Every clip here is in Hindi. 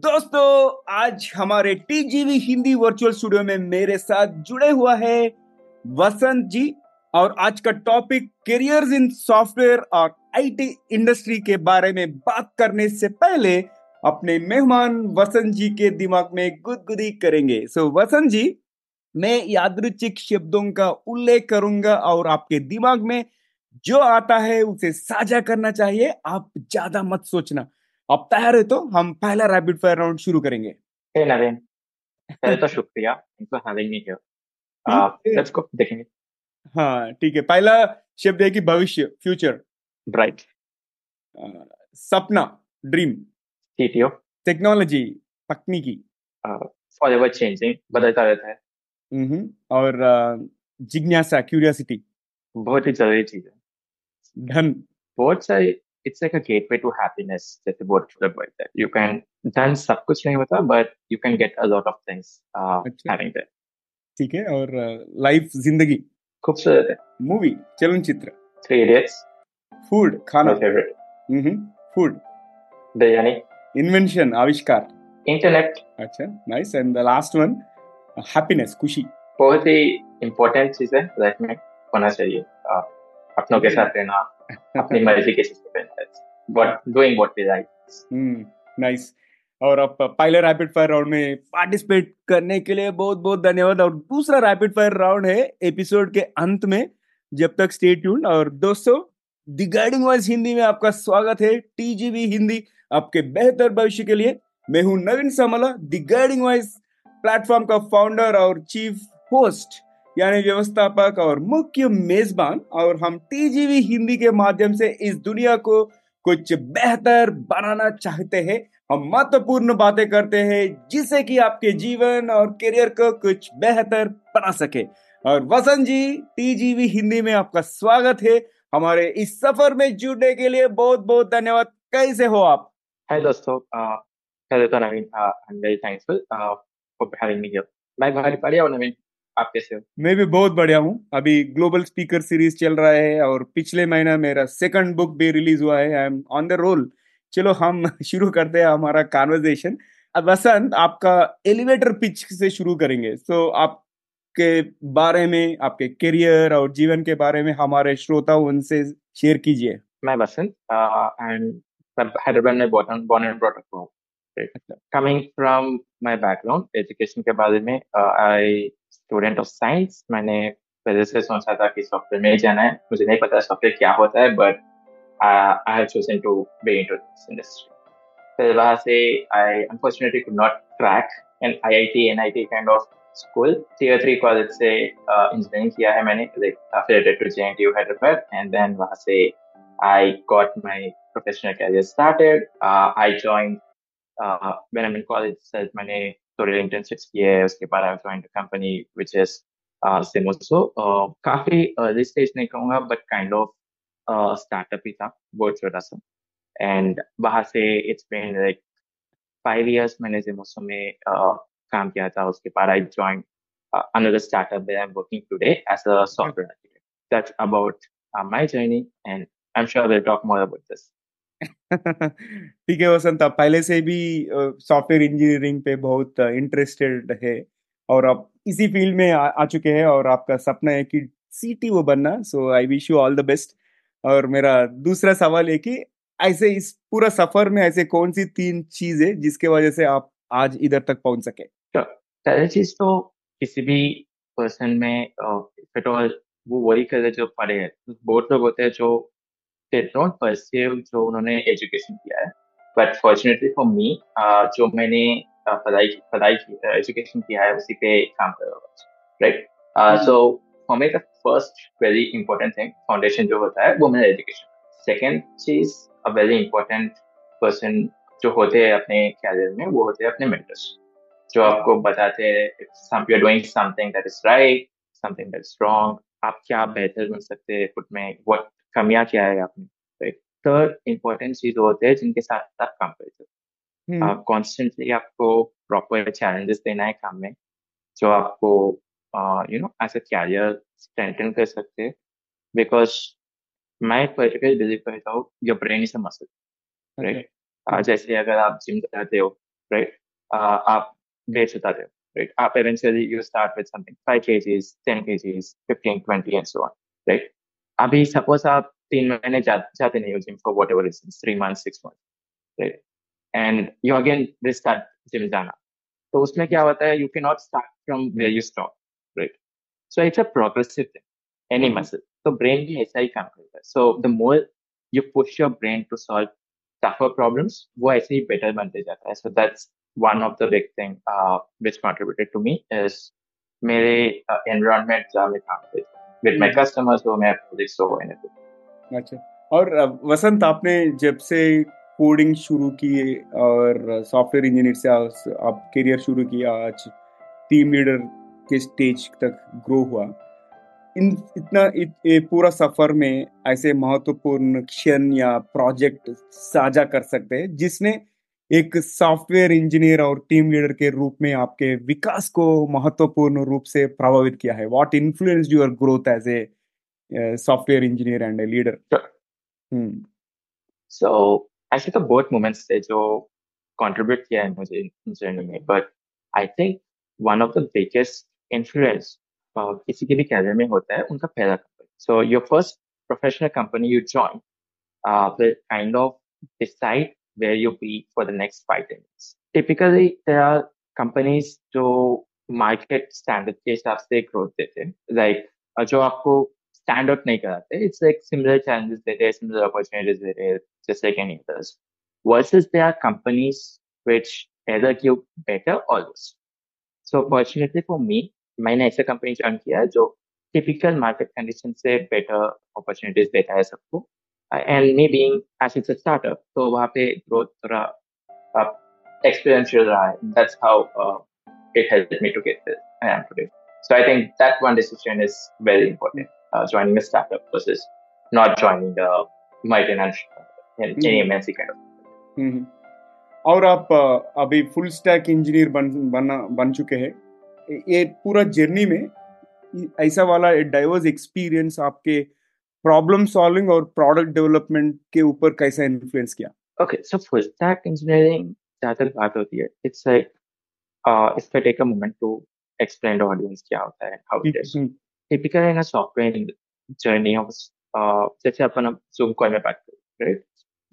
दोस्तों, आज हमारे टीजीवी हिंदी वर्चुअल स्टूडियो में मेरे साथ जुड़े हुआ है वसंत जी और आज का टॉपिक करियर्स इन सॉफ्टवेयर और आईटी इंडस्ट्री के बारे में बात करने से पहले अपने मेहमान वसंत जी के दिमाग में गुदगुदी करेंगे। सो वसंत जी, मैं यादृचिक शब्दों का उल्लेख करूँगा और आपके दिमाग में जो आता है उसे साझा करना चाहिए। आप ज़्यादा मत सोचना। आप तैयार है तो हम पहला रैपिड फायर राउंड शुरू करेंगे। हे नवीन पहले तो शुक्रिया for having me here let's go देखेंगे। हाँ ठीक है। पहला शब्द है कि भविष्य फ्यूचर ब्राइट सपना ड्रीम सीटीओ टेक्नोलॉजी तकनीकी फॉरएवर चेंजिंग बदलता रहता है। हम्म और जिज्ञासा क्यूरियोसिटी बहुत ही ज़रूरी चीज़ है। धन। बहुत सारी it's like a gateway to happiness जैसे बोल बोलते हैं you can धन सब कुछ नहीं होता but you can get a lot of things uh, अच्छा. having that ठीक है और लाइफ ज़िंदगी। खूबसूरत है। मूवी चलनचित्र। थ्री इडियट्स फ़ूड खाना। Favourite hmm food biryani invention आविष्कार इंटरनेट अच्छा nice and the last one happiness खुशी। बहुत ही इम्पोर्टेंट चीज़ है लाइफ में होना चाहिए। अपनों के साथ रहना अपनी मर्ज़ी के doing what we like nice और अब पहले रैपिड फायर राउंड में पार्टिसिपेट करने के लिए बहुत बहुत धन्यवाद। और दूसरा रैपिड फायर राउंड है एपिसोड के अंत में, जब तक स्टे ट्यून और दोस्तों दी गाइडिंग वॉइस हिंदी में आपका स्वागत है टीजीवी हिंदी आपके बेहतर भविष्य के लिए। मैं हूँ Naveen Samala the guiding voice platform का फाउंडर और चीफ होस्ट यानी व्यवस्थापक और मुख्य मेजबान और हम टीजीवी हिंदी के माध्यम से इस दुनिया को कुछ बेहतर बनाना चाहते हैं। हम महत्वपूर्ण बातें करते हैं जिससे कि आपके जीवन और करियर को कुछ बेहतर बना सके। और वसंत जी टीजीवी हिंदी में आपका स्वागत है। हमारे इस सफ़र में जुड़ने के लिए बहुत बहुत धन्यवाद। कैसे हो आप? हाय दोस्तों। पहले तो Naveen for having me here मैं हूँ, नवीन। आप कैसे हो मैं भी बहुत बढ़िया हूँ। अभी ग्लोबल स्पीकर सीरीज़ चल रहा है और पिछले महीना मेरा सेकंड बुक भी रिलीज़ हुआ है। I am on the roll चलो हम शुरू करते हैं हमारा कॉन्वर्जेशन अब वसंत आपका एलिवेटर पिच से शुरू करेंगे। सो so, आपके बारे में आपके करियर और जीवन के बारे में हमारे श्रोता उनसे शेयर कीजिए। मैं वसंत एंड हैदराबाद में बॉर्न एंड ब्रॉट अप हूँ। Coming from my background education के बारे में I uh, student of science मैंने पहले से सोचा था कि सॉफ्टवेयर में जाना है। मुझे नहीं पता सॉफ्टवेयर क्या होता है but I have chosen to be into this industry फिर वहाँ से I unfortunately could not crack an IIT NIT kind of school tier three college से इंजीनियरिंग uh, किया है मैंने affiliated to JNTU Hyderabad and then वहाँ से got my professional career started. Uh, I joined uh, when I'm in college itself मैंने थोड़े इंटर्नशिप्स किए है उसके बाद I join company which is सिमोसो काफी अर्ली स्टेज नहीं कहूंगा बट काइंड ऑफ स्टार्टअप ही था बहुत छोटा सा एंड वहां से it's been like five years मैंने सिमोसो में uh, काम किया था उसके बाद I join another startup that I'm working today as a software architect. That's about uh, my journey, and I'm sure we'll talk more about this. ठीक है वसंत आप पहले से भी सॉफ्टवेयर इंजीनियरिंग पे बहुत इंटरेस्टेड है और आप इसी फ़ील्ड में आ, आ चुके हैं और आपका सपना है कि सीटी वो बनना so I wish you all the best और मेरा दूसरा सवाल है कि ऐसे इस पूरा सफ़र में ऐसे कौन सी तीन चीज़ है जिसके वजह से आप आज इधर तक पहुँच सके? पहली चीज़ तो किसी भी पर्सन में वो वही करे जो पढ़े हैं। बहुत लोग होते हैं जो did not pursue जो उन्होंने एजुकेशन किया है। बट फॉर्चुनेटली फॉर मी जो मैंने पढ़ाई पढ़ाई की एजुकेशन किया है उसी पे काम कर रहा हूँ right so for me the first very important thing foundation जो होता है वो मेरा एजुकेशन सेकेंड चीज़ अ वेरी इंपॉर्टेंट पर्सन जो होते हैं अपने कैरियर में वो होते हैं अपने मेंटर्स जो आपको बताते हैं you are doing something that is right something that is wrong आप क्या बेहतर बन सकते हैं खुद में व्हाट कमियाँ क्या है आपने राइट थर्ड इम्पोर्टेंट चीज़ होते हैं जिनके साथ आप काम करते हो। आप कॉन्स्टेंटली आपको प्रॉपर चैलेंजेस देना है काम में जो आपको you know as a career strengthen कर सकते हैं। बिकॉज़ मैं पर्टिकुलर बिलीव करता हूँ your brain is a muscle right जैसे अगर आप जिम जाते हो राइट आप वेट उतारे right? Up eventually you start with something 5 kgs, 10 kgs, 15, 20 and so on, right? अभी सपोज़ आप तीन महीने जा, जाते नहीं हो gym for whatever three month six month right and you again restart gym जाना। तो उसमें क्या होता है you can not start from where you stop right so it's a progressive thing any muscle तो ब्रेन भी ऐसा ही काम करता है। So the more you push your brain to solve tougher problems वो ऐसे ही बेटर बनते जाता है। So that's one of the big thing uh, which contributed to me is मेरे uh, environment जहाँ मैं काम करता with my customers हो मैं projects हो anything अच्छा। और वसंत आपने जब से कोडिंग शुरू की और सॉफ्टवेयर इंजीनियर से आप करियर शुरू किया आज टीम लीडर के स्टेज तक ग्रो हुआ इन इतना इत, ए, पूरा सफ़र में ऐसे महत्वपूर्ण क्षण या प्रोजेक्ट साझा कर सकते हैं जिसने एक सॉफ्टवेयर इंजीनियर और टीम लीडर के रूप में आपके विकास को महत्वपूर्ण रूप से प्रभावित किया है। What influence your growth as a software engineer and a leader so ऐसे तो बहुत मोमेंट्स थे जो कंट्रीब्यूट किया है मुझे जर्नी में but I think one of the biggest influence किसी के भी कैरियर में होता है उनका पहला company so your first professional company you join kind of decide where you be for the next five years. Typically, there are companies जो market standard के हिसाब से growth देते हैं like जो आपको stand out नहीं कराते it's like similar challenges देते हैं similar opportunities देते हैं just like any others versus there are companies which either give better or worse so fortunately for me मैंने ऐसे कंपनी ज्वाइन किया है जो टिपिकल मार्केट कंडीशन से बेटर अपॉर्चुनिटीज देता है सबको And may being as it's startup तो वहाँ पे ग्रोथ थोड़ा एक्सपीरियंशियल रहा है। That's how it help me to get I am today so I think that one decision is very important joining a startup versus not joining multinational an और आप uh, अभी फुल स्टैक इंजीनियर बन बना बन चुके हैं। ये पूरा जर्नी में ऐसा वाला डाइवर्स एक्सपीरियंस आपके प्रॉब्लम सॉल्विंग और प्रोडक्ट डेवलपमेंट के ऊपर कैसा इन्फ्लुएंस किया? Okay so full stack engineering तक बात होती है। It's like if I take a moment to explain audience क्या होता है how it is typical in a software journey of जैसे अपन अब जूम कॉल में बात करें राइट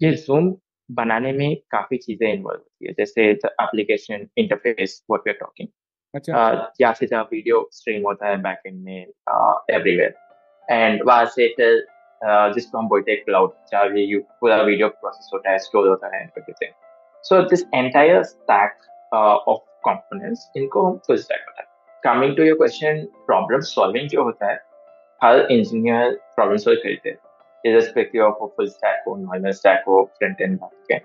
ये जूम बनाने में काफ़ी चीज़ें इन्वॉल्व होती है जैसे application interface what we are talking अच्छा। या से जहाँ वीडियो स्ट्रीम होता है बैक एंड में एवरीवेयर uh, एंड वहाँ से फिर जिसको हम बोलते हैं क्लाउड जहाँ भी पूरा वीडियो प्रोसेस होता है स्टोर होता है everything so this entire stack of components इनको हम फुल स्टैक होता है। Coming to your question problem solving जो होता है हर इंजीनियर प्रॉब्लम सॉल्व करते हैं। Irrespective ऑफ़ फुल स्टैक हो नॉर्मल स्टैक हो front end back end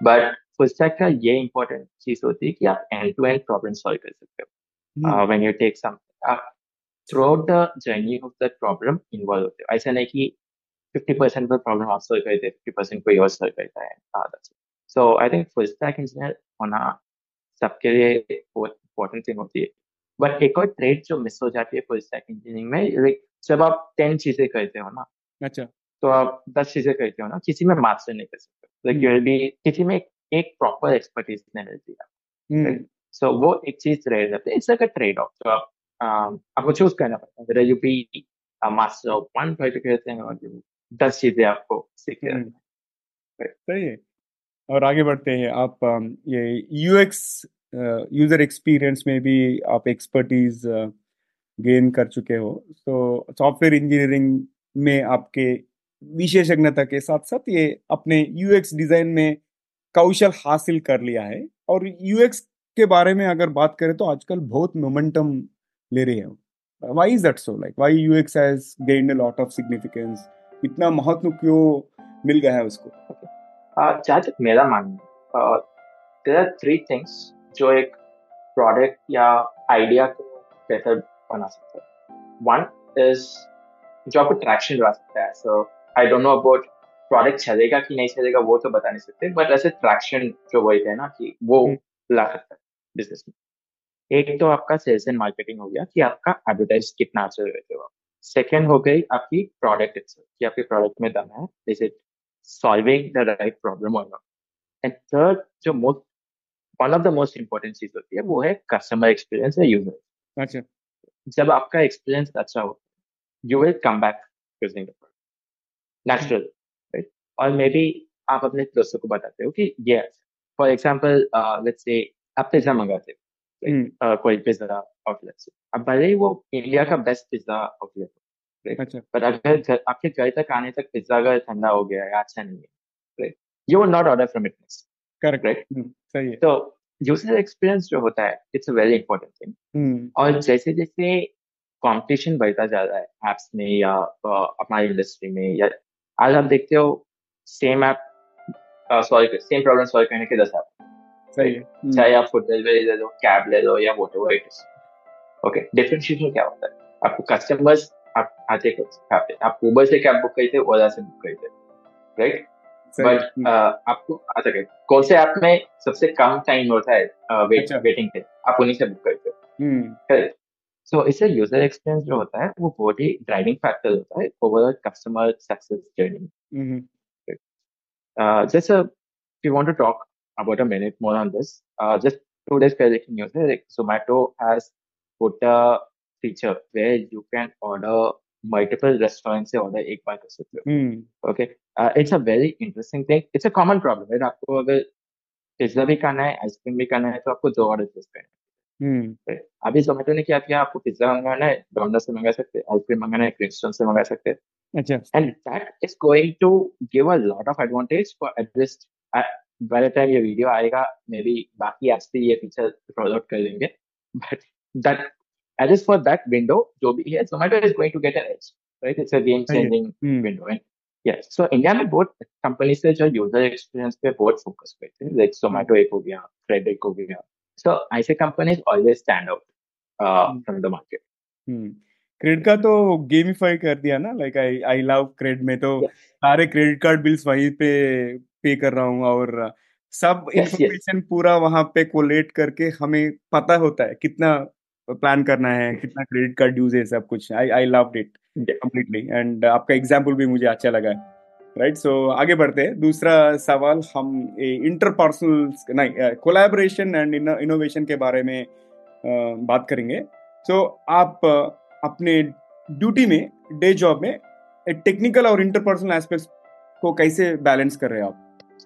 but full stack का ये इंपॉर्टेंट चीज़ होती है कि आप end to end problem solve कर सकते हो। व्हेन यू टेक सम आप out the journey of that problem involve होते हो ऐसा नहीं कि फिफ्टी परसेंट पर प्रॉब्लम आप सॉल्व करते फिफ्टी परसेंट कोई और सॉल्व करता है so I think full stack engineer होना सबके लिए बहुत इंपॉर्टेंट थिंग होती है बट एक और ट्रेड जो मिस हो जाती है फुल स्टैक इंजीनियरिंग में लाइक जब आप टेन चीज़ें करते हो ना? अच्छा। तो आप दस चीज़ें करते हो ना? किसी में मास्टर नहीं कर सकते। लाइक यू विल बी किसी में एक प्रॉपर एक्सपर्टीज नहीं मिलती। है सो वो एक चीज़ रह जाती है। It's like a trade off जो आप आपको चूज़ करना पड़ता है you be a master of one particular thing or दस चीज़ें आपको सीखने। सही है। और आगे बढ़ते हैं आप ये यूएक्स यूज़र एक्सपीरियंस में भी आप एक्सपर्टीज गेन कर चुके हो। तो सॉफ्टवेयर इंजीनियरिंग में आपके विशेषज्ञता के साथ साथ ये अपने यूएक्स डिज़ाइन में कौशल हासिल कर लिया है। और यूएक्स के बारे में अगर बात करें तो आजकल बहुत मोमेंटम ले रही है। Why is that so like why U X has gained a lot of significance इतना महत्व क्यों मिल गया है उसको? जहाँ तक मेरा मानना देर आर थ्री थिंग्स जो एक प्रोडक्ट या आइडिया को बेहतर बना सकते हैं। वन इज़ जो आपको ट्रैक्शन दिला सकता है। So I don't know about product चलेगा कि नहीं चलेगा वो तो बता नहीं सकते बट ऐसे ट्रैक्शन जो वही है ना कि वो हम्म। ला सकता है बिज़नेस में। एक तो आपका सेल्स एंड मार्केटिंग हो गया कि आपका एडवर्टाइज कितना अच्छा रहते हो सेकेंड हो गई आपकी प्रोडक्ट कि आपके प्रोडक्ट में दम है is it solving the right problem और नॉट एंड थर्ड जो most one of the most important चीज़ होती है वो है कस्टमर एक्सपीरियंस या यूज़र अच्छा। जब आपका एक्सपीरियंस अच्छा हो you will come back using natural right और मे बी आप अपने दोस्तों को बताते हो कि ये फॉर एग्ज़ाम्पल लेट्स से आप पिज्जा मंगाते हो। कोई पिज्जा आउटलेट से अब भले ही वो इंडिया का बेस्ट पिज्जा आउटलेट हो राइट अच्छा पर अगर घर, आपके घर तक आने तक पिज्जा अगर ठंडा हो गया या अच्छा नहीं है। Right you will not order from it correct right सही है। तो यूज़र एक्सपीरियंस जो होता है it's a very important thing और जैसे जैसे कंपटीशन बढ़ता जा रहा है एप्स में या हमारी इंडस्ट्री में या आज आप देखते हो same app solve same problem solve करने के दस ऐप सही है। हम्म, चाहे आप फ़ूड डिलीवरी ले लो कैब ले लो या whatever it is okay differentiation क्या होता है? आपको कस्टमर्स आप आते आप उबर से कैब बुक करी थे ओला से बुक करी थे राइट बट हम्म, आपको आ सके। कौन से ऐप में सबसे कम टाइम होता है वेट अच्छा। वेटिंग पे? आप उन्हीं से बुक करते हो। हम्म, करेक्ट सो इससे यूज़र एक्सपीरियंस जो होता है वो बहुत ही ड्राइविंग फैक्टर होता है overall customer success journey hmm, Uh, just a, if you want to talk about a minute more on this, uh, just two days prediction news. Like Zomato has put a feature where you can order multiple restaurants से order एक बार कर सकते हो. हम्म, Okay, uh, it's a very interesting thing. It's a common problem. Right? आपको अगर पिज्जा भी खाना है आइसक्रीम भी खाना है तो आपको दो ऑर्डर चूज करना हम्म, है right? अभी जोमेटो ने क्या किया आपको पिज्जा मंगाना है डोमिनोज से मंगा सकते हैं आइसक्रीम मंगाना है क्रिस्टन से मंगा सकते हैं अच्छा and that is going to give a lot of advantage for at uh, by the time ये वीडियो आएगा मे बी बाकी apps भी ये फीचर रोल आउट कर देंगे. But that at least for that window जो भी है Zomato is going to get an edge right? It's a game सही है, changing hmm, window and yes so India में बहुत कंपनी से जो यूज़र एक्सपीरियंस पे बहुत फोकस करते हैं लाइक Zomato एक हो गया क्रेडिट हो गया. So ऐसे companies always stand out from the market hmm credit का तो गेमिफाई कर दिया ना like I I love credit में तो Yes. सारे क्रेडिट कार्ड बिल्स वहीं पे पे कर रहा हूँ और सब. इंफॉर्मेशन पूरा वहाँ पे कोलेट करके हमें पता होता है कितना प्लान करना है कितना क्रेडिट कार्ड यूज़ है सब कुछ। I I love it completely and आपका एग्ज़ाम्पल भी मुझे अच्छा लगा राइट सो so, आगे बढ़ते हैं। दूसरा सवाल हम इंटरपर्सनल नहीं कोलैबोरेशन एंड इनोवेशन के बारे में अ, बात करेंगे। सो so, आप अपने ड्यूटी में डे जॉब में टेक्निकल और इंटरपर्सनल एस्पेक्ट्स को कैसे बैलेंस कर रहे हो आप?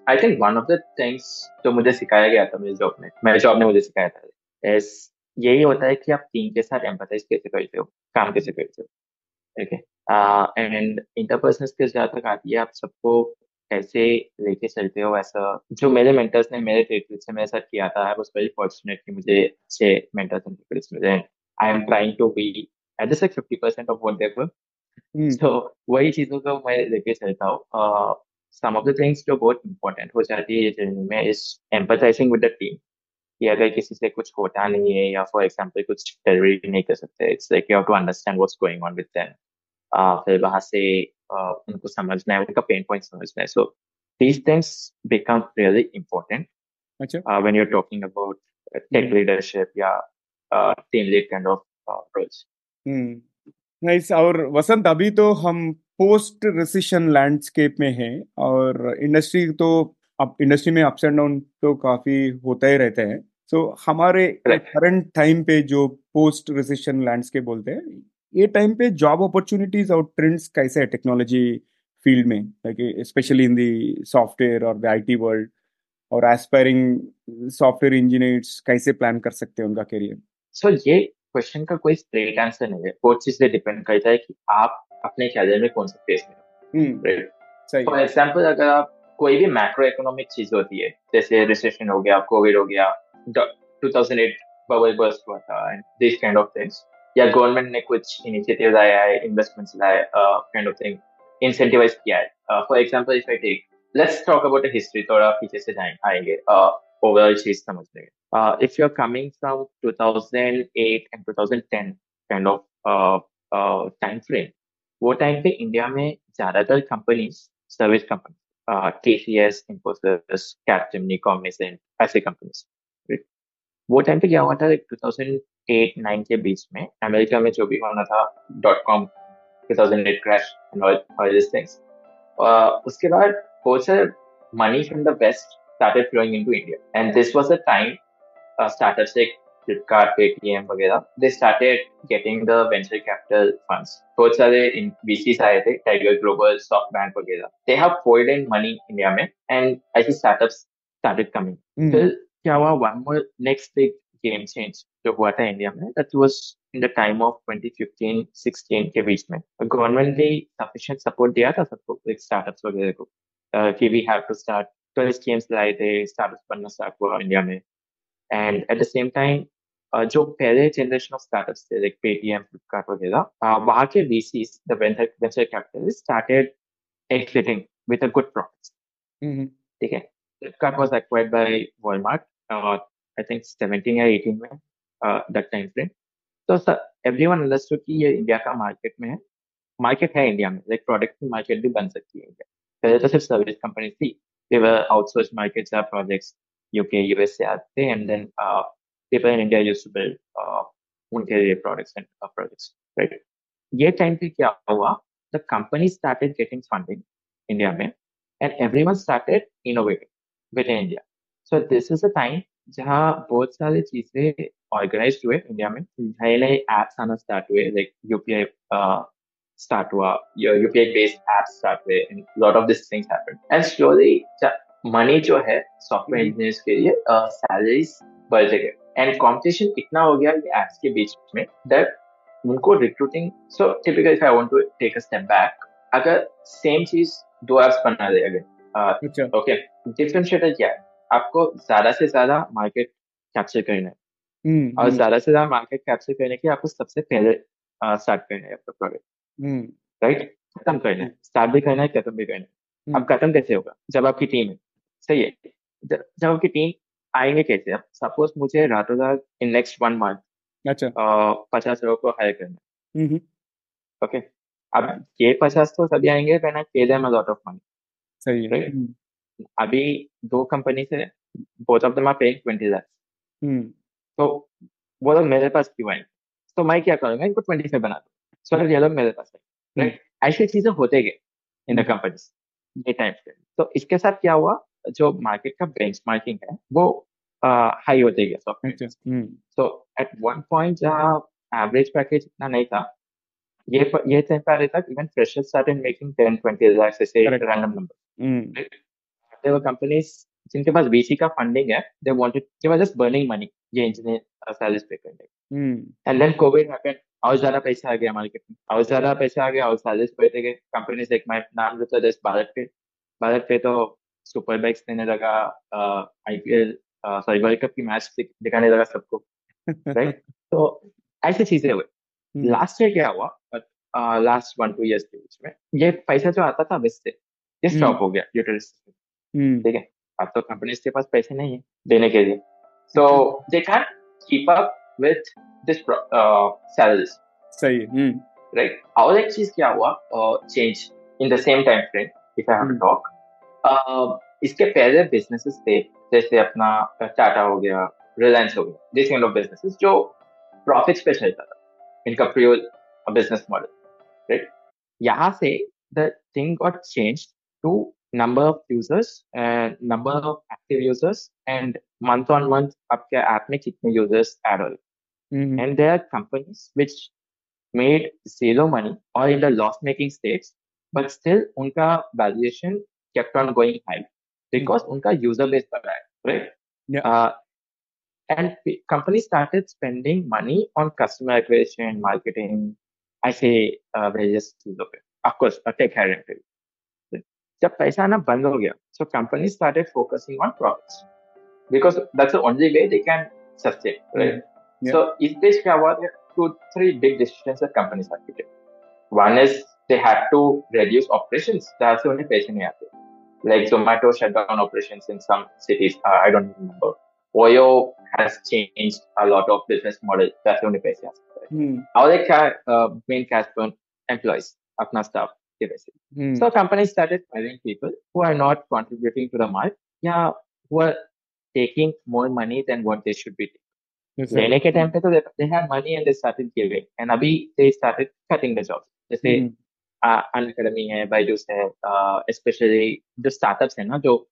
I think one of the things जो मुझे सिखाया गया था मेरी जॉब में मेरे जॉब ने मुझे सिखाया था इस यही होता है कि आप टीम के साथ एम्पथाइज कैसे करते हो काम कैसे करते हो ठीक है? एंड इंटरपर्सनल स्किल्स जहाँ तक आती है आप सबको कैसे लेके चलते हो ऐसा जो मेरे मेंटर्स ने मेरे ट्रेटमेंट से मेरे साथ किया था आई वाज वेरी फॉर्चुनेट कि मुझे अच्छे मेंटर्स एंड ट्रेटमेंट्स मिले I am trying to be at just like 50% of what they hmm, तो वही चीज़ों को मैं लेके चलता हूँ। सम ऑफ़ द थिंग्स जो बहुत इंपॉर्टेंट हो जाती है ये जर्नी में is empathising with the team कि अगर किसी से कुछ होता नहीं है या फॉर एग्जांपल कुछ डिलीवरी नहीं कर सकते it's like you have to understand what's going on with them फिर वहाँ से uh, उनको समझना है उनका पेन पॉइंट समझना है। So these things become really important अच्छा। When you are talking about tech hmm. Leadership या team lead kind of roles hmm. Nice और वसंत अभी तो हम पोस्ट रिसेशन लैंडस्केप में है और इंडस्ट्री तो अब इंडस्ट्री में अप्स एंड डाउन तो काफ़ी होता ही रहते हैं। सो so, हमारे करंट टाइम पे जो पोस्ट रिसेशन लैंडस्केप बोलते हैं ये टाइम पे जॉब अपॉर्चुनिटीज़ और ट्रेंड्स कैसे है टेक्नोलॉजी फ़ील्ड में? Like specially in the software और द आईटी वर्ल्ड और एस्पायरिंग सॉफ्टवेयर इंजीनियर्स कैसे प्लान कर सकते हैं उनका करियर सो ये क्वेश्चन का कोई स्ट्रेट आंसर नहीं है। बहुत चीज़ से डिपेंड करता है कि आप अपने कैरियर में कौन से फ़ेज़ में हम्म राइट फॉर एग्ज़ाम्पल अगर आप कोई भी मैक्रो इकोनॉमिक चीज़ होती है जैसे रिसेशन हो गया कोविड हो गया 2008 बबल बर्स्ट हुआ था and this kind of things या गवर्नमेंट ने कुछ इनिशिएटिव्स आया है इन्वेस्टमेंट्स लाए काइंड ऑफ़ थिंग इंसेंटिवाइज किया है। For example if I take let's talk about history थोड़ा पीछे से जाएँगे आएँगे ओवरऑल चीज़ समझने uh, if you're coming from 2008 and 2010 kind of uh, uh, time frame, वो टाइम पे इंडिया में ज़्यादातर companies service company TCS Infosys Capgemini Cognizant ऐसे कंपनीज़ वो टाइम पे क्या हुआ था 2008 9 के बीच में अमेरिका में जो भी होना था dot com 2008 crash and all this things उसके बाद सारे money from the West started flowing into India. And this was a time uh, startups like Flipkart, Paytm वगैरह they started getting the venture capital funds. बहुत सारे VCs आए थे, Tiger Global, SoftBank वगैरह. They have poured in money India में and ऐसी startups started coming. हम्म, फिर क्या हुआ one more next big game change जो हुआ था इंडिया में that was in the time of 2015-16 के बीच में गवर्नमेंट ने sufficient support दिया था सबको like startups वगैरह को uh, कि we have to start तो स्कीम्स लाए थे startups बनना start हुआ इंडिया में at the same time uh, जो पहले जनरेशन ऑफ़ स्टार्टअप्स थे लाइक पेटीएम फ्लिपकार्ट वगैरह वहाँ के venture capitalists started exiting with a good profits हम्म, ठीक है? Flipkart was acquired by Walmart, uh, I think 17 या 18 में, uh, that time frame. तो so, everyone understood कि ये इंडिया का मार्केट में है। मार्केट है इंडिया में लाइक प्रोडक्ट की मार्केट भी बन सकती है इंडिया पहले तो सिर्फ़ सर्विस कंपनी थी। देवर आउटसोर्स मार्केट्स या प्रोजेक्ट्स यूके यूएस से आते and then people in India used to build उनके लिए प्रोडक्ट्स एंड प्रोजेक्ट्स राइट ये टाइम पे क्या हुआ? The company started getting funding India में everyone started innovating with in India so this is a time जहाँ बहुत सारी चीज़ें ऑर्गेनाइज हुए इंडिया में। नए नए एप्स आना स्टार्ट हुए लाइक यूपीआई स्टार्ट हुआ यूपीआई बेस्ड एप्स स्टार्ट हुए and lot of this things happened and slowly money जो है सॉफ्टवेयर इंजीनियर्स के लिए सैलरीज बढ़ गए। एंड कॉम्पिटिशन इतना हो गया ये एप्स के बीच में दैट उनको recruiting so typical if I want to take a step back अगर सेम चीज़ दो एप्स बना दे अगर अच्छा। ओके डिफरेंशिएटर क्या है? आपको ज़्यादा से ज़्यादा मार्केट कैप्चर करना है। हम्म, और हम्म, ज़्यादा से ज़्यादा मार्केट कैप्चर करने के लिए आपको सबसे पहले स्टार्ट करना है आपका प्रोडक्ट राइट खत्म करना है। स्टार्ट भी करना है खत्म भी करना है। अब हम्म, खत्म कैसे होगा? जब आपकी टीम है। सही है। जब आपकी टीम आएँगे कैसे? सपोज़ मुझे रातों रात इन नेक्स्ट वन मंथ अच्छा। पचास लोगों को हायर करना हम्म, ओके अब ये पचास तो सभी आएँगे when I pay them a lot of money सही है. हम्म, अभी दो कंपनी से both of them are paying twenty lakh hmm, तो वो लोग मेरे पास क्यों आएँगे? तो मैं क्या करूँगा? इनको ट्वेंटी फाइव बना दूँ सो ये लोग मेरे पास आए राइट ऐसी चीज़ें होते गए इन द हम्म। कंपनीज़ ये टाइम पे तो इसके साथ क्या हुआ? जो मार्केट का बेंचमार्किंग है वो हाई होते गया hmm, so at one point जहाँ एवरेज पैकेज इतना नहीं था ये ये टाइम पे आ रहा था even freshers started making 10 20 lakh ऐसे Correct. Random number there were companies जिनके पास VC का फंडिंग है they wanted they were just burning money ये इंजीनियर सैलरीज पे करने। एंड देन कोविड हैपेंड और ज़्यादा पैसा आ गया मार्केट में और ज़्यादा पैसा आ गया और सैलरीज बढ़ते गए। कंपनीज़ एक मैं नाम लेता जैसे भारत पे भारत पे तो सुपर बाइक्स देने लगा आईपीएल सॉरी वर्ल्ड कप की मैच दिखाने लगा सबको राइट तो ऐसी चीज़ें हुई। हम्म, लास्ट ईयर क्या हुआ? लास्ट वन टू इयर्स के बीच में ये पैसा जो आता था वेस्ट से ये हम्म। स्टॉप हो गया ड्यू हम्म, ठीक है? अब तो कंपनीज़ के पास पैसे नहीं है देने के लिए। So they can keep up with this salaries सही हम्म, राइट और एक चीज़ क्या हुआ? Change in the same time frame if I have to hmm. Talk इसके पहले बिजनेसेस थे जैसे अपना टाटा हो गया रिलायंस हो गया दिस काइंड बिजनेसेस जो प्रॉफिट्स पे चलता था इनका प्रियो बिज़नेस मॉडल राइट यहाँ से the thing got change to number of users number of active users and month on month आपके ऐप में कितने यूज़र्स एड हो गए and there are companies which made zero money और in the loss making states but still उनका valuation kept on going high because उनका user base बढ़ा है right Yeah. uh, and p- companies started spending money on customer acquisition marketing ऐसे uh, various चीजों पे of course uh, tech hiring पे जब पैसा आना बंद हो गया so companies started focusing on profits because that's the only way they can sustain right Yeah. so इस बीच क्या हुआ there are two three big decisions that companies had to take one is they had to reduce operations जहाँ से उन्हें पैसे नहीं आते like Zomato shut down operations in some cities uh, I don't remember Oyo has changed a lot of business model जहाँ से उन्हें पैसे आ सकते हैं हम्म, और एक क्या मेन cash burn employees अपना staff के पैसे हम्म, so companies started hiring people who are not contributing to the market, yeah, who are taking more money than what they should be. taking. yes, लेने के टाइम पे तो they, they had money and they started giving, and अभी they started cutting the jobs. जैसे हम्म, Unacademy है, बाइजूस है, स्पेशली जो स्टार्टअप्स है ना जो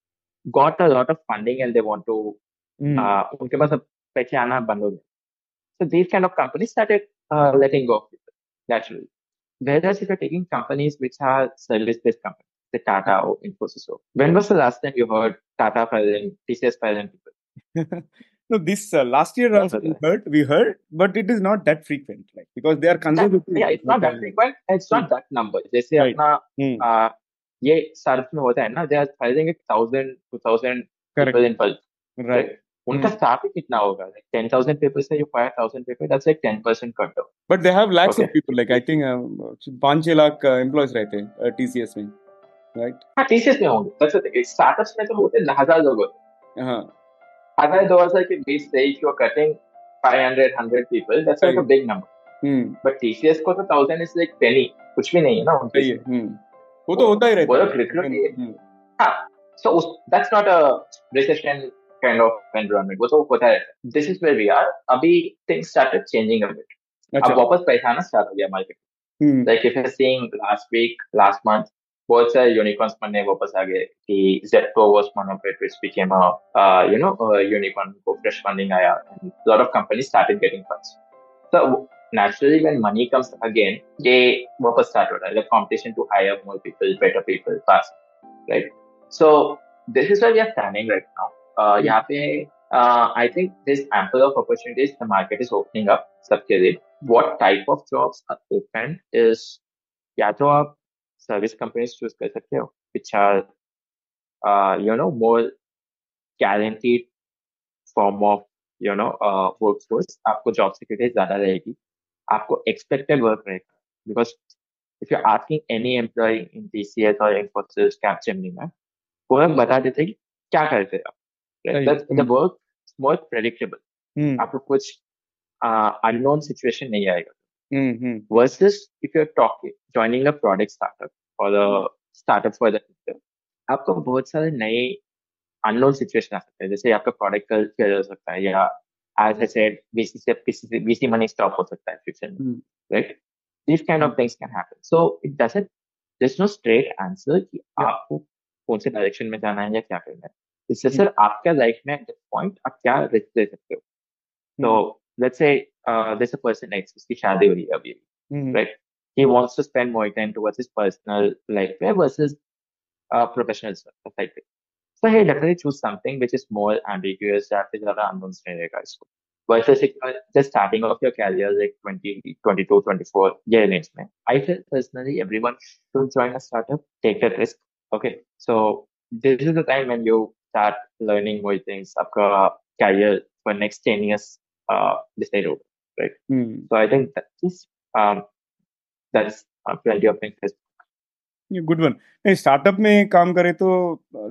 lot of funding and they want to Hmm. uh, उनके पास अब पैसे आना बंद हो so these kind of companies started uh, letting go of people naturally whereas if you're taking companies which are service based companies the Tata or Infosys or when was the last time you heard Tata firing TCS firing people no, this uh, last year That's also we okay. heard, we heard, but it is not that frequent, like because they are that, conservative. yeah it's not that frequent it's not that number जैसे Right. अपना Hmm. uh, ये सर्च में होता है ना they are firing it thousand two thousand Correct. people in bulk Right. right? उनका स्टाफ ही कितना होगा like 10,000 people से you fire 1,000 people that's like 10% cut down But they have lakhs of Okay. people. Like I think uh, पाँच छह लाख uh, employees रहते हैं uh, TCS में, right? हाँ TCS में होंगे that's the thing स्टार्टअप्स में तो होते हैं हजार लोग होते हाँ. हैं हज़ार दो हज़ार के बीच से if you are cutting 500 100 people that's like a big number hmm. but TCS को तो 1000 is like penny कुछ भी नहीं है ना उनके हम्म. वो तो होता ही रहता है. हम्म. हाँ so उस that's not a recession kind of environment वो तो होता है this is where we are अभी started changing a bit अच्छा. अब वापस पैसा आना स्टार्ट हो गया market hmm. like if you're seeing last week, last month, बहुत सारे unicorns बनने वापस आ गए कि one of it which became a uh, you know a unicorn को fresh funding आया a lot of companies started getting funds. So naturally when money comes again, ये वापस start हो रहा है like competition to hire more people, better people, fast, right? So this is where we are standing right now. Uh, यहाँ पे uh, I think there's ample of opportunities. The market is opening up सबके लिए. What type of jobs are open is या तो आप सर्विस कंपनीज़ चूज़ कर सकते हो are uh, you know more guaranteed form of you know uh, workforce आपको जॉब सिक्योरिटी ज़्यादा रहेगी। आपको एक्सपेक्टेड वर्क रहेगा। Because if you asking any employee in T C S और Infosys Capgemini में वो हम बता देते हैं कि क्या करते हैं। Work more predictable. आपको कुछ अननोन सिचुएशन नहीं आएगा। हम्म. versus if you're talking joining a product startup or a startup for the future आपको बहुत सारे नए अननोन सिचुएशन आ सकते हैं। जैसे आपका प्रोडक्ट कल हो सकता है या एज आई सेड वीसी से किसी वीसी मनी स्टॉप हो सकता है फ्यूचर में. Right this kind of things can happen so it doesn't there is no straight answer कि आपको कौन से डायरेक्शन में जाना है या क्या करना है। इससे सर आपका लाइफ में एट पॉइंट आप क्या रिस्क ले सकते हो। तो let's say there's a person next उसकी शादी हुई है अभी हम्म. right? He wants to spend more time towards his personal life versus uh, professional stuff, stuff like that. So he definitely choose something which is more ambiguous या फिर ज़्यादा unknown रहेगा इसको. Versus if you're just starting off your career like 20, 22, 24 year range में. I feel personally everyone should join a startup, take that risk. Okay, so this is the time when you start learning more things. आपका career for next 10 years uh, decide over. Hmm. So I think that is um that's uh, plenty of things. ये गुड वन नहीं स्टार्टअप में काम करें तो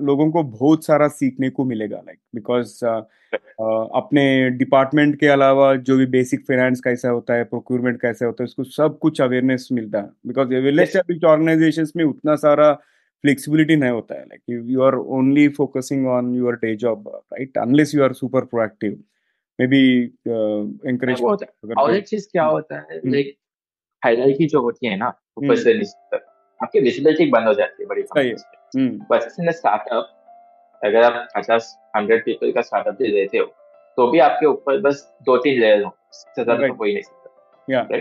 लोगों को बहुत सारा सीखने को मिलेगा लाइक बिकॉज़ अपने डिपार्टमेंट के अलावा जो भी बेसिक फाइनेंस कैसा होता है प्रोक्यूरमेंट कैसा होता है उसको सब कुछ अवेयरनेस मिलता है। बिकॉज़ वेल एस्टेब्लिश्ड ऑर्गेनाइजेशंस में उतना सारा फ्लेक्सिबिलिटी नहीं होता है like you are only focusing on your day job right unless you are super proactive maybe और एक चीज़ क्या होता है हम्म। लाइक हायरार्की जो होती है ना ऊपर हम्म। से नीचे तक आपकी विजिबिलिटी बंद हो जाती है बड़ी। हम्म बस इन स्टार्टअप अगर आप पचास हंड्रेड पीपल का स्टार्टअप दे देते हो तो भी आपके ऊपर बस दो तीन लेयर हो इससे ज़्यादा कोई नहीं सकता.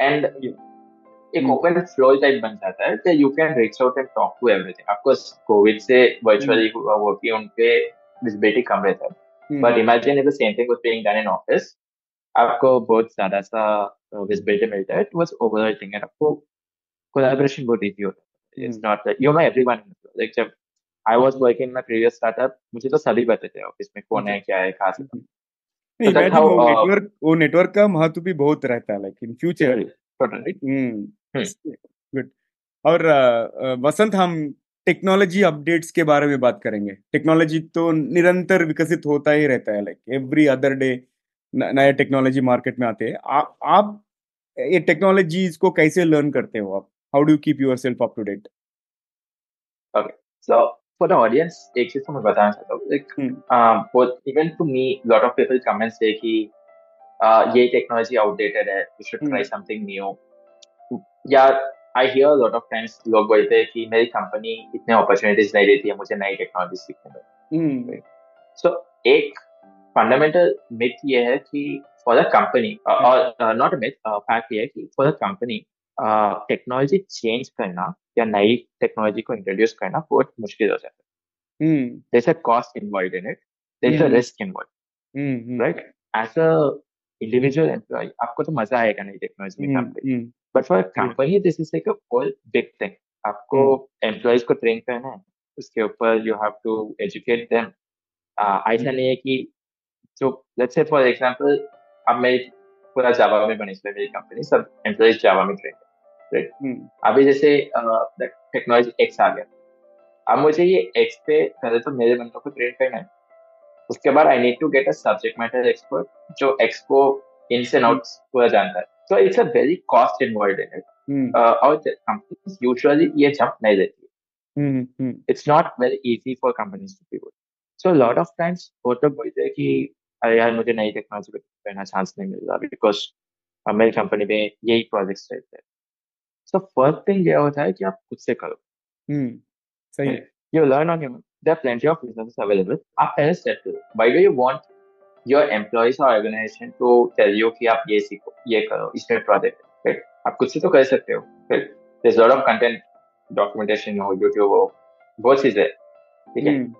एंड एक हम्म। ओपन फ्लो टाइप बन जाता है you can reach out and talk to everything of course Covid से वर्चुअली हुआ वो कि उनके विजिबिलिटी कम रहता है Mm. But imagine if the same thing was being done in आपको बहुत ज़्यादा सा uh, विजिबिलिटी मिलता है. वाज ओवरऑल थिंग एंड आपको कोलैबोरेशन बहुत इजी होता है. It's not that you my everyone like जब I was working my previous startup मुझे तो सभी पता थे ऑफ़िस में कौन है hmm. क्या है खास hmm. नेटवर्क वो uh, नेटवर्क का महत्व भी बहुत रहता है like in future right hmm और uh, वसंत हम टेक्नोलॉजी अपडेट्स के बारे में बात करेंगे। टेक्नोलॉजी तो निरंतर विकसित होता ही रहता है लाइक एवरी अदर डे नए टेक्नोलॉजी मार्केट में आते हैं। आप ये टेक्नोलॉजीज़ को कैसे लर्न करते हो आप? How do keep yourself up to date So for the audience, एक चीज़ तो मैं बताना चाहता हूँ। both even to me, lot of people come and say कि ये टेक्नोलॉजी outdated है, we should try Hmm. something new. या I hear lot of times लोग बोलते हैं कि मेरी कंपनी इतने अपॉर्चुनिटीज़ नहीं देती है मुझे नई टेक्नोलॉजी सीखने में सो hmm. एक फंडामेंटल मिथ ये है कि फॉर द कंपनी और नॉट मिथ फैक्ट ये है कि for the company technology change करना या नई टेक्नोलॉजी को इंट्रोड्यूस करना बहुत मुश्किल हो जाता है। जैसे cost involve in it there risk involve right as a individual employee आपको तो मज़ा आएगा नई टेक्नोलॉजी में काम करके but for company this is like a whole big thing आपको एम्प्लॉयज़ को ट्रेन करना है उसके ऊपर you have to educate them ऐसा नहीं है कि जो लेट्स से फॉर एग्जांपल अब मैं पूरा जावा में बनी मेरी कंपनी सब एम्प्लॉयज़ जावा में ट्रेन राइट अभी जैसे टेक्नोलॉजी एक्स आ गया। अब मुझे ये एक्स पे पहले तो मेरे बंदों को ट्रेन करना है। उसके बाद I need to get a subject matter expert जो एक्स को इन से आउट पूरा जानता है। तो it's a very cost involve in it और कंपनीज़ यूजुअली ये जंप नहीं देती it's not very easy for companies to people so lot of times वो तो बोलते हैं कि अरे यार मुझे नई टेक्नोलॉजी पे करना चांस नहीं मिल रहा बिकॉज़ मेरी कंपनी में यही प्रोजेक्ट्स रहते हैं. सो फ़र्स्ट थिंग ये होता है कि आप खुद से करो। Hmm. सही learn on your there are plenty of businesses available. आप पहले step do you want your employees or organization to tell you कि आप ये सीखो ये करो इसमें प्रोजेक्ट राइट आप खुद से तो कर सकते हो फिर there's a lot of content हो YouTube हो बहुत चीज़ें ठीक है?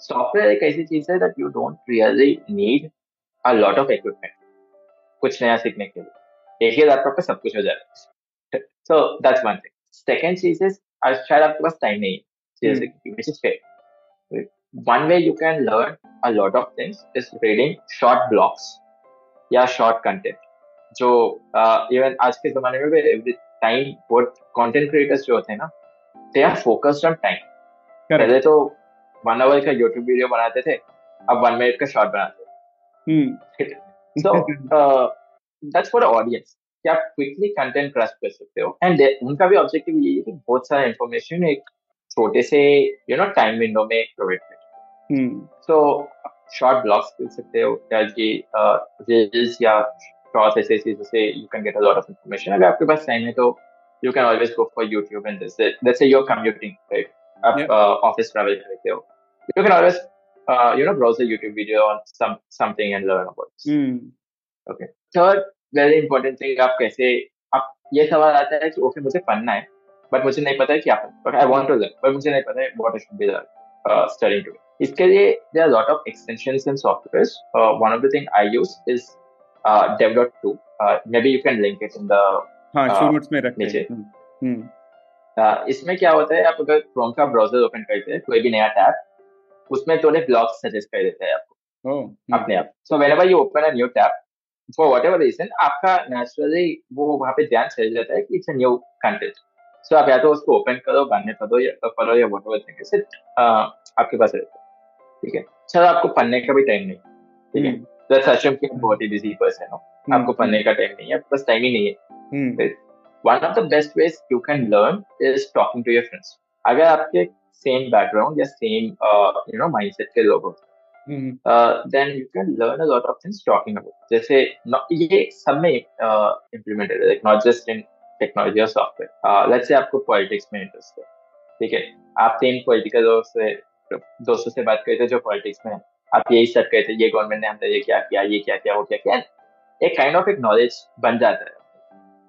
सॉफ्टवेयर एक ऐसी चीज़ है that you don't really need a lot of equipment कुछ नया सीखने के लिए। एक ही लैपटॉप पे सब कुछ हो जाएगा so that's one thing second cheese is शायद आपके पास टाइम नहीं है which is fair. One way you can learn a lot of things is reading short blocks या short content. जो इवन आज के जमाने में भी टाइम कंटेंट क्रिएटर्स जो होते हैं ना they are focused on time पहले तो वन आवर का यूट्यूब वीडियो बनाते थे अब वन मिनट का शॉर्ट बनाते हैं। सो दैट्स फॉर ऑडियंस कि आप क्विकली कंटेंट ग्रास्प कर सकते हो। एंड उनका भी ऑब्जेक्टिव यही है कि बहुत सारा इन्फॉर्मेशन एक छोटे से यू नो टाइम विंडो में प्रोवाइड करें। सो शॉर्ट ब्लॉग्स मिल सकते हो या कि रील्स या शॉर्ट्स ऐसे चीज़ों से you can get a lot of information अगर आपके पास टाइम है तो you can always go for YouTube and this let's say you are commuting right आप ऑफ़िस ट्रैवल करते हो। You can always you know browse the YouTube video on some something and learn about okay third very important thing आप कैसे आप ये सवाल आता है कि ओके मुझे पढ़ना है बट मुझे नहीं पता है क्या but I want to learn but मुझे नहीं पता है what I should be studying to इसके लिए there are lot of extensions in softwares one of the thing I use is develop to maybe you can link it in the हाँ नीचे। हम्म uh, इसमें क्या होता है आप अगर क्रोम का ब्राउज़र ओपन करते हैं कोई भी नया टैब उसमें थोड़े ब्लॉग्स सजेस्ट कर देते हैं आपको। oh, अपने आप। So whenever you open a new tab for whatever reason आपका नेचुरली वो वहाँ पे ध्यान चल जाता है कि it's a new content so आप या तो उसको ओपन करो गाने पढ़ो या पढ़ो या वट एवर सिर्फ़ आपके पास रहता है। ठीक है? सर आपको पढ़ने का भी टाइम नहीं। ठीक है? अस्यूम कि बहुत ही बिज़ी पर्सन हो। आपको पढ़ने का टाइम नहीं है बस टाइम ही नहीं है। One of the best ways you can learn is talking to your friends अगर आपके सेम बैकग्राउंड या सेम यू नो माइंडसेट के लोग होते then you can learn a lot of things talking about जैसे ये सब में इम्प्लीमेंटेड है नॉट जस्ट इन टेक्नोलॉजी और सॉफ्टवेयर लेट्स से आपको पॉलिटिक्स में इंटरेस्ट है। ठीक है? आप तीन पॉलिटिकल से दोस्तों से बात करते जो पॉलिटिक्स में आप यही सब कहते ये गवर्नमेंट ने हमने ये क्या किया ये क्या किया वो क्या किया। एक काइंड ऑफ़ एक नॉलेज बन जाता है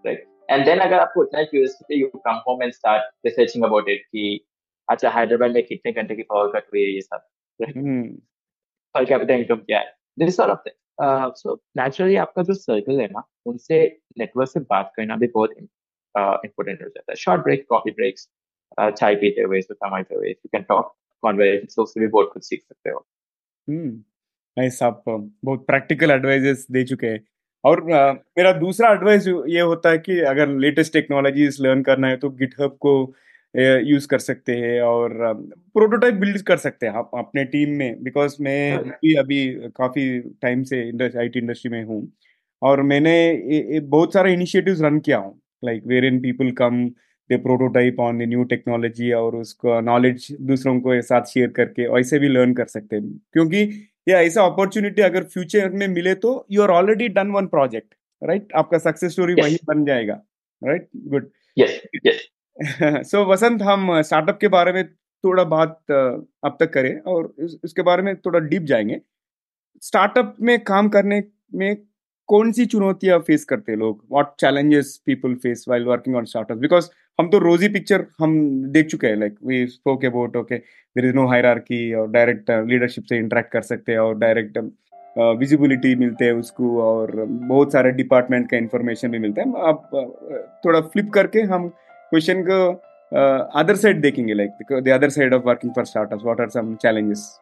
राइट एंड देन अगर आपको उतना curiosity you come home and start researching about it कि अच्छा हैदराबाद में कितने घंटे की पावर कट हुई है ये सब पर कैपिटल इनकम क्या है। This sort of thing so naturally आपका जो सर्कल है ना उनसे नेटवर्क से बात करना भी बहुत इम्पोर्टेंट हो जाता है। शॉर्ट ब्रेक कॉफ़ी ब्रेक्स चाय पीते हुए समाते हुए यू कैन टॉक कॉन्वर्सेशन उससे भी बहुत कुछ सीख सकते हो नाइस आप बहुत प्रैक्टिकल एडवाइजेस दे चुके हैं। और uh, मेरा दूसरा एडवाइस ये होता है कि अगर लेटेस्ट टेक्नोलॉजीज़ लर्न करना है तो गिटहब को यूज़ कर सकते हैं और प्रोटोटाइप बिल्ड कर सकते हैं आप अपने टीम में। बिकॉज़ मैं भी अभी काफ़ी टाइम से आई टी इंडस्ट्री में हूँ। और मैंने ए, ए, बहुत सारा इनिशिएटिव्स रन किया हूँ। Like where in people come they prototype on new technology और उसका नॉलेज दूसरों को साथ शेयर करके ऐसे भी लर्न कर सकते हैं। क्योंकि ये ऐसा अपॉर्चुनिटी अगर फ्यूचर में मिले तो you are already done one project right आपका सक्सेस स्टोरी yes. वही बन जाएगा right good yes so Vasant हम स्टार्टअप के बारे में थोड़ा बात अब तक करें और इसके बारे में थोड़ा डीप जाएँगे। स्टार्टअप में काम करने में कौन सी चुनौतियाँ फेस करते हैं लोग? What challenges people face while working on startup because हम तो रोजी पिक्चर हम देख चुके हैं like we spoke about okay there is no hierarchy और डायरेक्ट लीडरशिप uh, से इंटरेक्ट कर सकते हैं और डायरेक्ट विजिबिलिटी uh, मिलते हैं उसको और बहुत सारे डिपार्टमेंट का इंफॉर्मेशन भी मिलता है आप uh, थोड़ा फ्लिप करके हम क्वेश्चन को अदर साइड देखेंगे like the other side of working for startups what are some challenges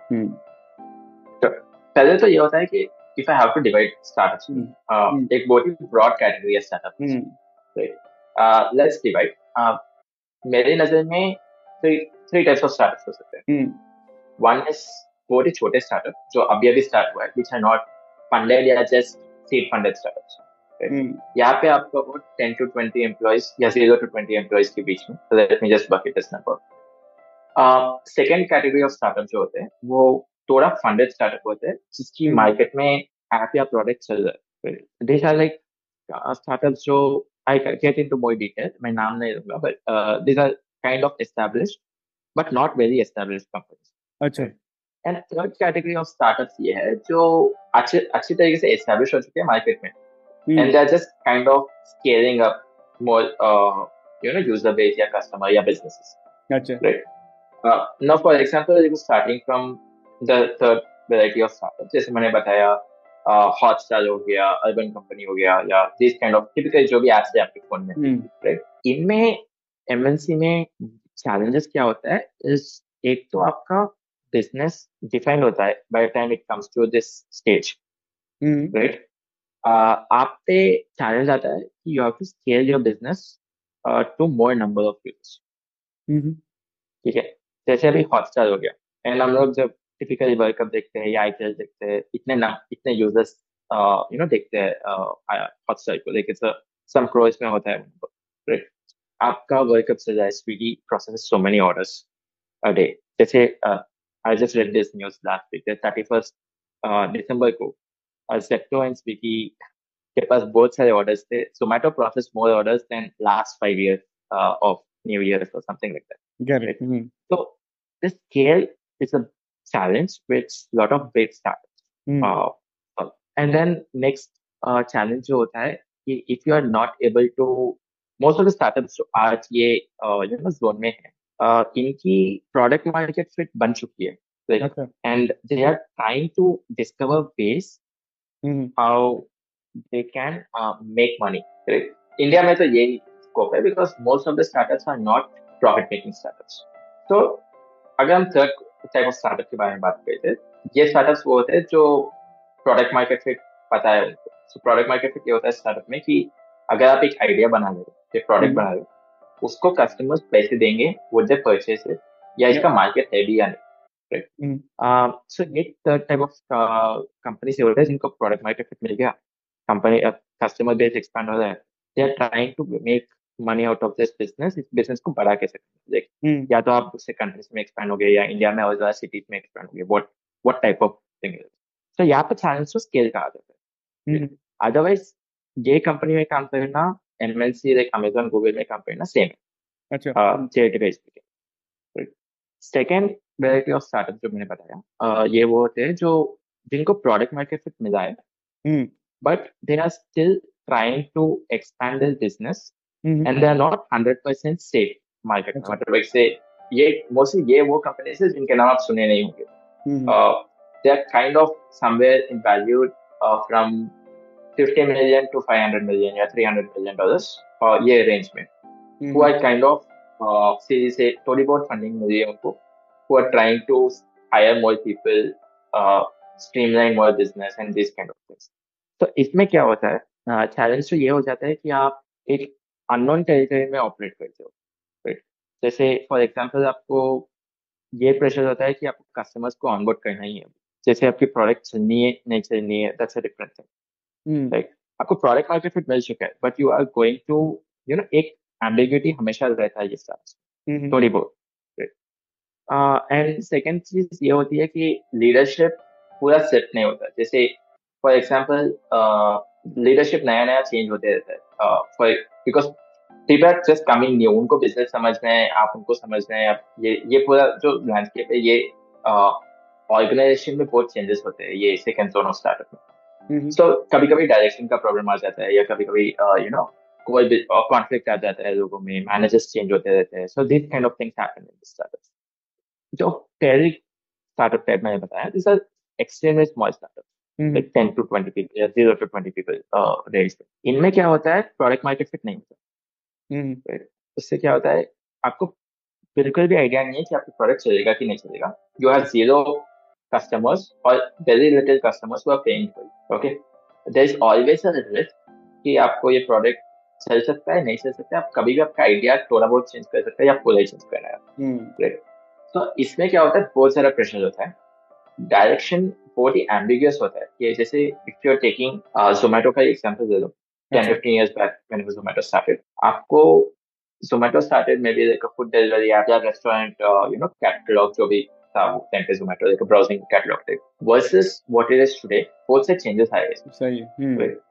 पहले तो ये होता है कि to divide startups, mm. Uh, mm. एक बहुत ही broad category है startup. Mm. Right. Uh. Uh, मेरे नज़र में three types of startups हो सकते हैं. Mm. One is बहुत ही छोटे startup जो अभी अभी start हुआ है, which are not funded या funded startups. Right? Mm. यहाँ पे आपको वो 10 to 20 employees या 0 to 20 employees के बीच में. Me just bucket this number. Uh, second category of startup जो होते हैं वो थोड़ा फंडेड स्टार्टअप होते हैं जिसकी मार्केट में ऐप या प्रोडक्ट चल रहा है दीज आर लाइक स्टार्टअप्स जो I get into more detail मैं नाम नहीं दूँगा but these are kind of established but not very established companies अच्छा and third category of startups ये है जो अच्छे अच्छी तरीके से एस्टैब्लिश हो चुके हैं मार्केट में. And they are just kind of scaling up more you know user base या कस्टमर या बिजनेसेस अच्छा right now for example starting from the third variety of startup जैसे मैंने बताया हॉटस्टार हो गया अर्बन कंपनी हो गया या दिस काइंड ऑफ़ टिपिकल जो भी एप्स है आपके फ़ोन में राइट इनमें एमएनसी में चैलेंजेस क्या होता है इस एक तो आपका बिज़नेस डिफाइन होता है by time it comes to this stage right आप पे चैलेंज आता है कि you have to scale your business to more number of users ठीक है? जैसे अभी हॉटस्टार हो गया एंड हम लोग जब टिपिकली वर्ल्ड कप देखते हैं या आईपीएल देखते हैं इतने नाम इतने यूज़र्स यू नो देखते हैं हॉटस्टार को लेकिन सम क्रोज में होता है राइट आपका वर्ल्ड कप से जाए Swiggy process so many orders a day जैसे I just read this news last week thirty first दिसंबर को जेप्टो एंड स्विगी के पास बहुत सारे ऑर्डर्स थे Zomato process more orders than last five years of new year or something like that. Get it. Mm-hmm. So the scale is a challenge with a lot of big startups. Mm. Uh, and then next uh, challenge जो होता है कि if you are not able to most of the startups जो आज ये you know zone में है uh, इनकी product market fit बन चुकी है like, okay. and they are trying to discover ways mm. how they can uh, make money right? India में तो यही स्कोप है because most of the startups are not profit making startups तो अगर हम थर्ड टाइप ऑफ़ स्टार्टअप के बारे में बात करते हैं ये स्टार्टअप्स वो होते हैं जो प्रोडक्ट मार्केट फिट पता है उनको। सो प्रोडक्ट मार्केट फिट ये होता है स्टार्टअप में कि अगर आप एक आइडिया बना रहे हो एक प्रोडक्ट बना रहे हो उसको कस्टमर्स पैसे देंगे वो जब परचेस है या इसका मार्केट है भी या नहीं सो ये थर्ड टाइप ऑफ़ कंपनी से होता है जिनको प्रोडक्ट मार्केट फिट मिल गया। कंपनी कस्टमर बेस एक्सपांड हो रहा है। They are trying to make money out of this business इस बिज़नेस को बढ़ा के सकते हैं? या तो आप उससे कंट्रीज़ में एक्सपैंड हो गए या इंडिया में और ज़्यादा सिटीज़ में एक्सपैंड हो गए what what type of thing तो यहाँ पर चैलेंज को स्केल कहा जाता है अदरवाइज़ ये कंपनी में काम करना एमएनसी लाइक अमेजोन गूगल में काम करना सेम है। अच्छा। Charity base second variety of startup जो मैंने बताया ये वो होते हैं जो जिनको प्रोडक्ट मार्केट फिट मिला है। But they are still trying to expand this business mm-hmm. and they are not 100% safe market अच्छा. मतलब एक से ये मोस्टली ये वो कंपनीज़ है जिनके नाम आप सुने नहीं होंगे they are kind of somewhere in valued from 50 million to 500 million या 300 million dollars uh, ये रेंज में mm-hmm. who are kind of uh, series से थोड़ी बहुत फंडिंग मिली है उनको who are trying to hire more people uh, streamline more business and this kind of things तो इसमें क्या होता है चैलेंज uh, तो ये हो जाता है कि आप एक अननोन टेरिटरी में ऑपरेट करते हो राइट जैसे फॉर एग्जांपल आपको ये प्रेशर होता है कि आपको कस्टमर्स को ऑनबोर्ड करना ही है। जैसे आपकी प्रोडक्ट चलनी है नहीं चलनी है that's a different thing right आपको प्रोडक्ट मार्केट फिट मिल चुका है but you are going to you know एक एम्बिग्यूटी हमेशा रहता है ये हम्म। थोड़ी बहुत एंड सेकेंड चीज़ ये होती है कि लीडरशिप पूरा सेट नहीं होता। जैसे फॉर एग्ज़ाम्पल लीडरशिप नया नया चेंज होते रहता है। For because people just coming new उनको बिज़नेस समझना है आप उनको समझना है ये ये पूरा जो लैंडस्केप है ये ऑर्गेनाइजेशन में बहुत चेंजेस होते हैं ये सेकंड जोन ऑफ़ स्टार्टअप में। सो कभी कभी डायरेक्शन का प्रॉब्लम आ जाता है या कभी कभी यू नो कोई भी कॉन्फ्लिक्ट आ जाता है लोगों में मैनेजर्स चेंज होते रहते हैं। So this kind of things happen in startup जो पहले स्टार्टअप टाइप मैंने बताया this are extremely small startup like ten to twenty people zero to twenty people range इनमें क्या होता है? प्रोडक्ट मार्केट फिट नहीं होता। हम्म। उससे क्या होता है? आपको बिल्कुल भी आइडिया नहीं है कि आपका प्रोडक्ट चलेगा कि नहीं चलेगा। यू हैव ज़ीरो कस्टमर्स और very little customers are paying for okay there is always a risk कि आपको ये प्रोडक्ट चल सकता है नहीं चल सकता है। आप कभी भी आपका आइडिया थोड़ा बहुत चेंज कर सकते हैं या पूरा ही चेंज करना है तो इसमें क्या होता है? बहुत सारा प्रेशर होता है। डायरेक्शन बहुत ही एम्बिगियस होता है कि जैसे if you are taking Zomato का एग्जांपल दे दो 10 15 years back when Zomato started आपको Zomato started maybe like a food delivery app या restaurant uh, you know catalog जो भी था वो टाइम पे Zomato like a browsing catalog type versus what it is today बहुत से changes आए हैं सही right?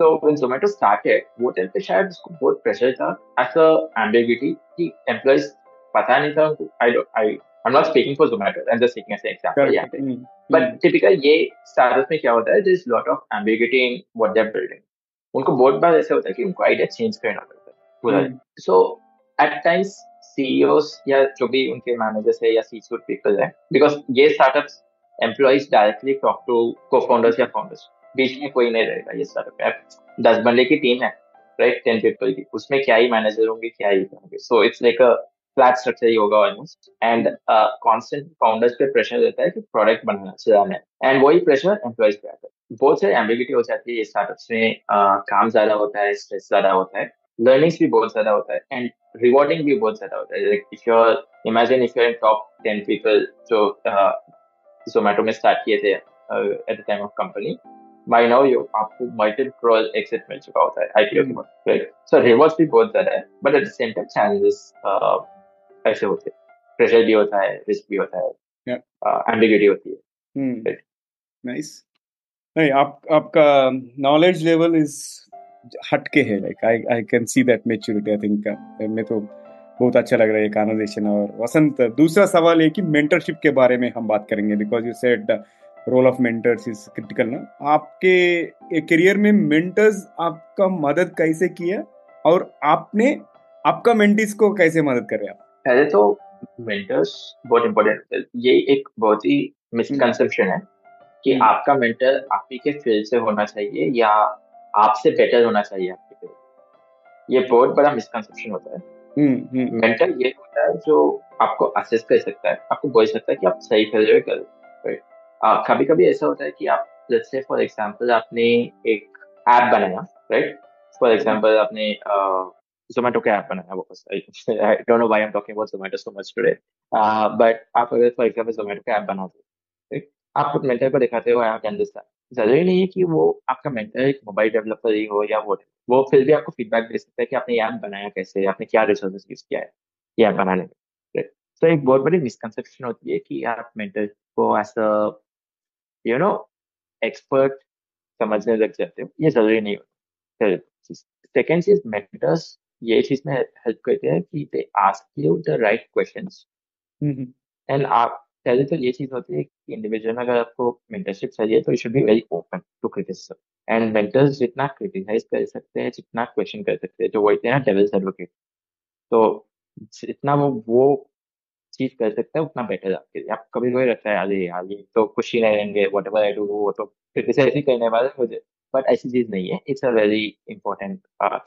So when Zomato started वो टाइम पे शायद उसको बहुत प्रेशर था as a ambiguity कि employees पता नहीं था उनको don't I I'm not speaking for Zomato. I'm just taking as an example. Correct. Yeah. Mm-hmm. But typically, ये startups में क्या होता है? There's a lot of ambiguity in what they're building. उनको बहुत बार ऐसा होता है कि उनको आइडिया चेंज करना पड़ता है पूरा सो एट टाइम्स सीईओस या जो भी उनके मैनेजर्स है या सी सूट पीपल है बिकॉज़ ये startups employees directly talk to को फाउंडर्स या फाउंडर्स बीच में कोई नहीं रहेगा ये स्टार्टअप दस बंदे की टीम है राइट टेन पीपल की उसमें क्या ही मैनेजर होंगे क्या ही होंगे so it's like a flat structure ही होगा ऑलमोस्ट एंड कॉन्स्टेंट फाउंडर्स पे प्रेशर रहता है कि प्रोडक्ट बनाना है। एंड वही प्रेशर एम्प्लॉइज पे आता है। बहुत सारी एम्बिगिटी हो जाती है स्टार्टअप्स में। काम ज़्यादा होता है स्ट्रेस ज़्यादा होता है। लर्निंग्स भी बहुत ज़्यादा होता है। एंड रिवॉर्डिंग भी बहुत ज़्यादा होता है। Like if you imagine if you in top ten people जो जोमेटो में स्टार्ट किए थे at the time of company by now you आपको मल्टी क्रोल एक्सिट मिल चुका होता है आईपीओ के बाद राइट सो रिवॉर्ड्स भी बहुत ज़्यादा है। But at the same time challenges ऐसे होते हैं। प्रेशर भी होता है रिस्क भी होता है। एम्बिगिटी होती है। नाइस नहीं आप आपका नॉलेज लेवल इज़ हटके है like I I can see that maturity I think मैं तो बहुत अच्छा लग रहा है ये कॉन्वर्जेशन और वसंत दूसरा सवाल है कि मेंटरशिप के बारे में हम बात करेंगे because you said role of mentors is critical ना? आपके करियर में मेंटर्स आपका मदद कैसे किया? और आपने आपका मेंटिस को कैसे मदद करे आप? पहले तो मेंटर्स बहुत इंपॉर्टेंट ये एक बहुत ही मिसकंसेप्शन है कि हम्म। आपका मेंटर आप ही के फ़ील्ड से होना चाहिए या आपसे बेटर होना चाहिए आपके फ़ील्ड ये बहुत बड़ा मिसकंसेप्शन होता है। मेंटर हम्म, हम्म। ये होता है जो आपको असेस कर सकता है। आपको बोल सकता है कि आप सही कर रहे हो कर कभी कभी ऐसा होता है कि आप जैसे फॉर एग्ज़ाम्पल आपने एक ऐप बनाया राइट फॉर एग्ज़ाम्पल आपने जोमेटो का ऐप बनाया वो I don't know why I am talking about Zomato so much today but आप अगर फॉर एग्ज़ाम्पल जोमेटो का ऐप बनाते आप मेंटर को दिखाते हो आप कैन दिस ज़रूरी नहीं है कि वो आपका मेंटर एक मोबाइल डेवलपर ही हो या वो वो फिर भी आपको फीडबैक दे सकता है कि आपने ऐप बनाया कैसे आपने क्या रिसोर्सेज यूज़ किया है, ये ऐप बनाने में तो एक बहुत बड़ी मिसकंसेप्शन होती है कि आप मेंटर को as a you know expert समझने लग जाते हो। ये ज़रूरी नहीं होता। सेकेंड चीज़ मेंटर्स ये चीज़ में हेल्प करते हैं कि they ask you the right questions and आप पहले तो ये चीज़ होती है कि इंडिविजुअल में अगर आपको मेंटरशिप चाहिए तो you should be very open to criticism and mentors जितना क्रिटिसाइज कर सकते हैं जितना क्वेश्चन कर सकते हैं जो बोलते हैं ना डेविल्स एडवोकेट तो जितना वो वो चीज़ कर सकते हैं उतना बेटर आपके लिए। आप कभी कोई रखता है अरे यार ये तो खुश नहीं रहेंगे वट एवर आई डू वो तो क्रिटिसाइज ही करने वाले मुझे। बट ऐसी चीज नहीं है it's a very important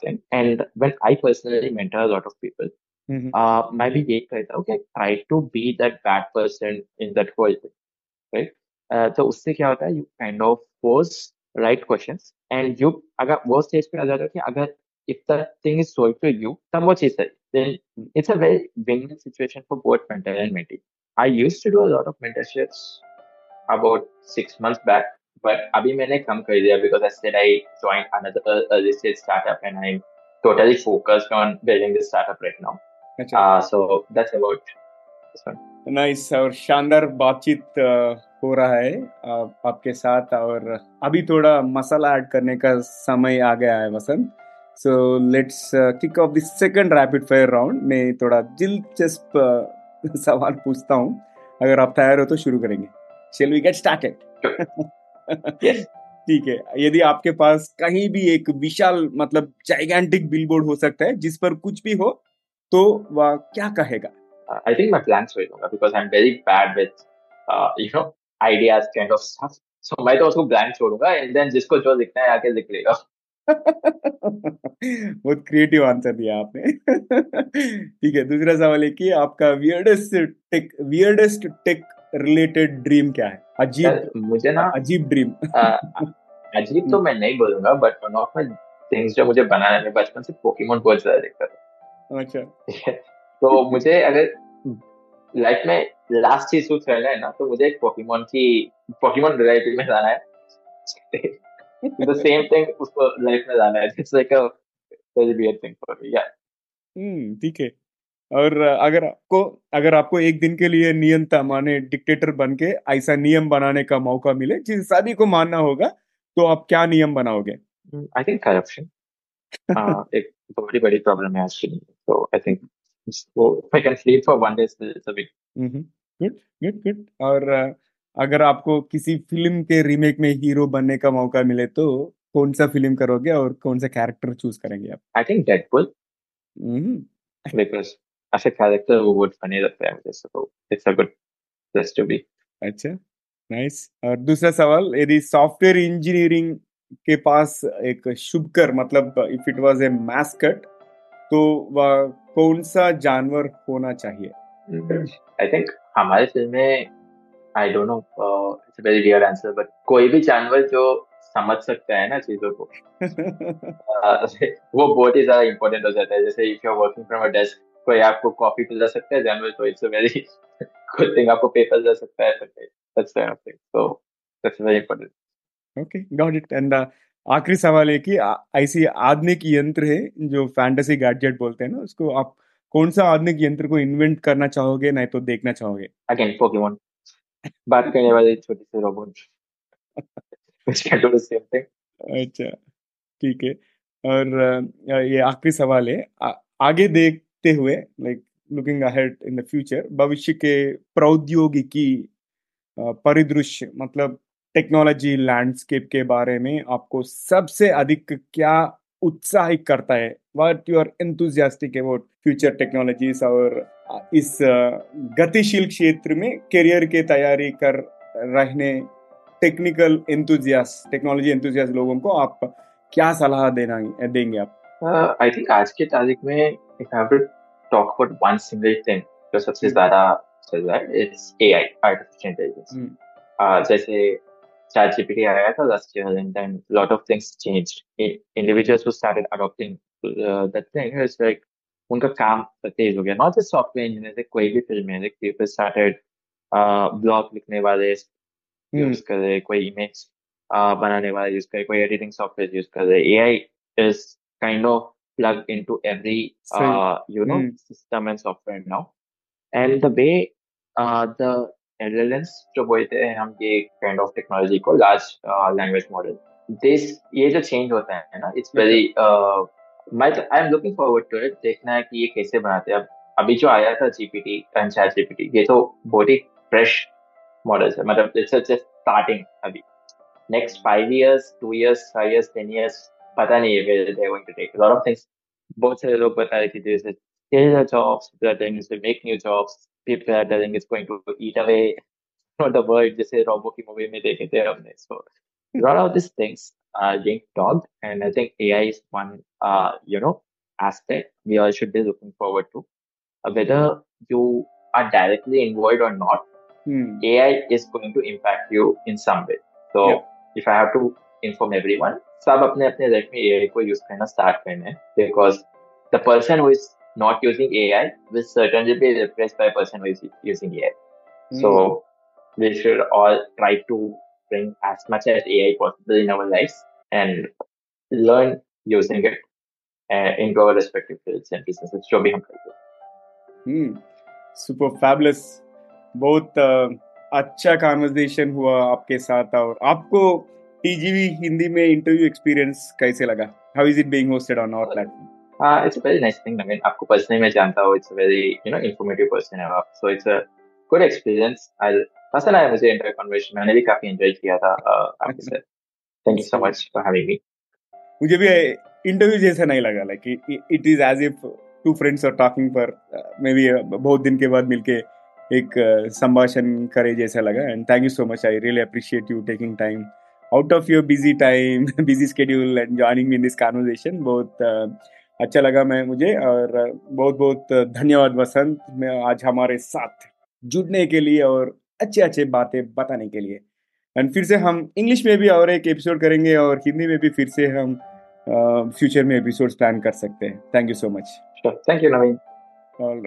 thing and when I personally mentor a lot of people Mm-hmm. Uh, मैं भी यही कहता हूँ कि try to be that bad person in that whole right तो उससे क्या होता है you kind of pose right questions and you अगर वो स्टेज पे आ जाता है कि अगर if the thing is sold to you, then what she said, then it's a very win-win situation for both mentor and mentee. I used to do a lot of mentorships about six months back, but अभी मैंने कम कर दिया because I said I joined another early stage startup and I'm totally focused on building this startup right now. So that's about nice और शानदार बातचीत uh, हो रहा है uh, आपके साथ और अभी थोड़ा मसाला ऐड करने का समय आ गया है Vasant. So let's kick off the second rapid fire round मैं थोड़ा दिलचस्प uh, सवाल पूछता हूँ। अगर आप तैयार हो तो शुरू करेंगे। शेल वी गेट स्टार्टेड ठीक है यदि आपके पास कहीं भी एक विशाल मतलब जाइगेंटिक बिलबोर्ड हो सकता है जिस पर कुछ भी हो तो वह क्या कहेगा? आई थिंक मैं प्लान छोड़ दूँगा because I am very bad with you know ideas kind of stuff so मैं तो उसको ब्लैंक छोड़ूँगा एंड देन जिसको जो लिखना है आके लिख लेगा। बहुत क्रिएटिव आंसर दिया आपने। ठीक है दूसरा सवाल है कि आपका weirdest tech weirdest tech related dream क्या है? अजीब मुझे ना अजीब ड्रीम अजीब तो मैं नहीं बोलूँगा but one of my things जो मुझे बनाने में बचपन से पोकेमोन बहुत ज़्यादा देखता था। अच्छा। तो मुझे अगर लाइफ में लास्ट चीज़ कुछ रहना है ना तो मुझे एक पोकेमोन की पोकेमोन रिलेटेड में जाना है। द सेम थिंग उसको लाइफ में जाना है it's like a very weird thing for me या हम्म ठीक है। और अगर आपको अगर आपको एक दिन के लिए नियंता माने डिक्टेटर बन के ऐसा नियम बनाने का मौका मिले जिस सभी को मानना होगा तो आप क्या नियम बनाओगे? आई थिंक करप्शन एक बहुत बड़ी प्रॉब्लम है आज की तो I think I can sleep for one day it's a big good good good और अगर आपको किसी फ़िल्म के रीमेक में हीरो बनने का मौका मिले तो कौन सा फ़िल्म करोगे और कौन सा कैरेक्टर चूज़ करेंगे आप? आई थिंक डेडपुल बिकॉज़ ऐसे कैरेक्टर वो बहुत फनी लगता है मुझे so it's a good place to be अच्छा नाइस और दूसरा सवाल यदि सॉफ्टवेयर इंजीनियरिंग के पास एक शुभकर मतलब if it was a mascot तो वह कौन सा जानवर होना चाहिए? आई थिंक हमारे फ़िल्म में I don't know it's very real answer but कोई भी जानवर जो समझ सकता है ना चीज़ों को uh, वो बहुत ही ज़्यादा इंपॉर्टेंट हो जाता है। जैसे if you are working from a desk कोई आपको कॉफ़ी पिला सकता है जानवर तो it's a very good thing आपको पेपर दे सकता है that's of thing so that's very important okay got it and आखिरी सवाल है कि ऐसी आधुनिक यंत्र है जो फैंटेसी गैजेट बोलते हैं ना उसको आप कौन सा आधुनिक यंत्र को इन्वेंट करना चाहोगे नहीं तो देखना चाहोगे? अगेन पोकेमोन बात करने वाले छोटे से रोबोट अच्छा ठीक है। और ये आखिरी सवाल है आ, आगे देखते हुए like looking ahead in the future भविष्य के प्रौद्योगिकी परिदृश्य मतलब टेक्नोलॉजी लैंडस्केप के बारे में आपको सबसे अधिक क्या उत्साहित करता है? What you are enthusiastic about future technologies और इस गतिशील क्षेत्र में करियर के तैयारी कर रहने टेक्निकल एंथुजियास टेक्नोलॉजी एंथुजियास लोगों को आप क्या सलाह देना, देंगे आप? आई थिंक आज के तारीख में if I have to talk about one single thing जो सबसे ज़्यादा चल रहा है इट्स एआई आर्टिफिशियल इंटेलिजेंस जैसे chat gpt आया था last year and then a lot of things changed. Individuals who started adopting uh, that thing is like उनका काम तेज हो गया. नॉट जस्ट सॉफ्टवेयर इंजीनियर कोई भी फ़ील्ड में पीपल स्टार्टेड ब्लॉग लिखने वाले यूज़ कर रहे कोई इमेज बनाने वाले यूज़ कर कोई एडिटिंग सॉफ्टवेयर यूज़ कर. रहे AI is kind of plugged into every uh, you know mm. system and software now. And the way uh, the LLMs जो बोलते हैं हम ये काइंड ऑफ़ टेक्नोलॉजी को लार्ज लैंग्वेज मॉडल दिस ये जो चेंज होता है ना इट्स वेरी मैं I am looking forward to it देखना है कि ये कैसे बनाते हैं। अब अभी जो आया था जीपीटी एंड चैट जीपीटी ये तो बहुत ही फ्रेश मॉडल्स है। मतलब इट्स जस्ट स्टार्टिंग अभी। Next five years two years five years ten years but anyway, they're going to take. A lot of things, both sides of mortality, there's a steal the jobs, people are telling us to make new jobs, people are telling it's going to eat away from the world, they say robot ki movie may take care of this. So a lot of these things are being talked and I think AI is one uh, you know, aspect we all should be looking forward to. Uh, whether you are directly involved or not, hmm. AI is going to impact you in some way. So yep. if I have to inform everyone सब अपने अपने लाइफ में AI को यूज़ करना स्टार्ट करना है because the person who is not using AI will certainly be replaced by a person who is using AI. So we should all try to bring as much as AI possible in our lives and learn using it uh, into our respective fields and businesses. जो भी हम करते हैं हम्म सुपर फैबुलस बहुत अ, अच्छा कॉन्वर्सेशन हुआ आपके साथ और आपको टीजीवी हिंदी में इंटरव्यू एक्सपीरियंस कैसे लगा how is it being hosted on our platform? Uh, it's a very nice thing. I mean, आपको personally मैं जानता हूँ. It's a very you know informative person है आप. So it's a good experience. I'll पसंद आया मुझे इंटर कन्वर्सेशन मैंने भी काफ़ी एंजॉय किया था uh, आपके साथ. Thank you so much for having me. मुझे भी इंटरव्यू जैसा नहीं लगा like it is as if two friends are talking for maybe बहुत दिन के बाद मिलके एक uh, संभाषण करे जैसा लगा and thank you so much I really appreciate you taking time out of your busy time busy schedule and joining me in this conversation बहुत uh, अच्छा लगा मैं मुझे और बहुत बहुत धन्यवाद वसंत मैं आज हमारे साथ जुड़ने के लिए और अच्छे अच्छे बातें बताने के लिए। एंड फिर से हम इंग्लिश में भी और एक एपिसोड करेंगे और हिंदी में भी फिर से हम फ्यूचर में एपिसोड्स प्लान कर सकते हैं। Thank you so much thank you Naveen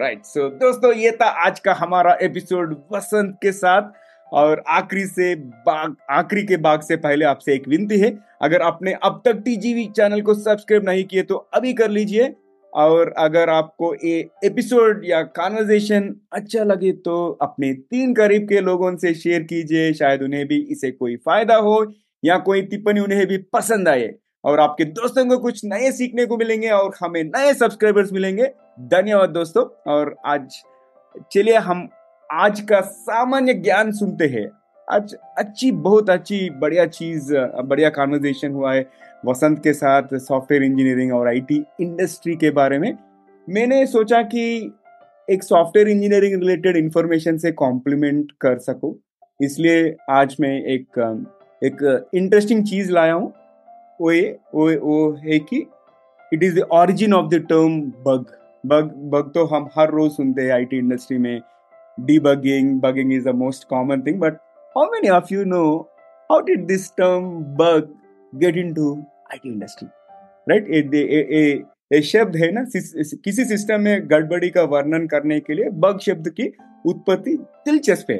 right so दोस्तों ये था आज का हमारा एपिसोड वसंत के साथ। और आखिरी से बाग, आखिरी के बाग से पहले आपसे एक विनती है, अगर आपने अब तक टीजीवी चैनल को सब्सक्राइब नहीं किए तो अभी कर लीजिए, और अगर आपको ये एपिसोड या कॉन्वर्जेशन अच्छा लगे तो अपने तीन करीब के लोगों से शेयर कीजिए, शायद उन्हें भी इसे कोई फ़ायदा हो, या कोई टिप्पणी उन्हें भी पसंद आए, और आपके दोस्तों को कुछ नए सीखने को मिलेंगे और हमें नए सब्सक्राइबर्स मिलेंगे। धन्यवाद दोस्तों, और आज चलिए हम आज का सामान्य ज्ञान सुनते हैं। आज अच्छी, बहुत अच्छी, बढ़िया चीज़, बढ़िया कॉन्वर्जेशन हुआ है वसंत के साथ सॉफ्टवेयर इंजीनियरिंग और आईटी इंडस्ट्री के बारे में। मैंने सोचा कि एक सॉफ्टवेयर इंजीनियरिंग रिलेटेड इंफॉर्मेशन से कॉम्प्लीमेंट कर सकूँ। इसलिए आज मैं एक एक इंटरेस्टिंग चीज़ लाया हूँ। वो ये, वो वो है कि it is the origin of the term bug bug bug तो हम हर रोज सुनते हैं आईटी इंडस्ट्री में। Debugging, bugging is the most common thing. But how many of you know how did this term bug get into IT industry? Right? A, a, a, a शब्द है ना किसी सिस्टम में गड़बड़ी का वर्णन करने के लिए बग शब्द की उत्पत्ति दिलचस्प है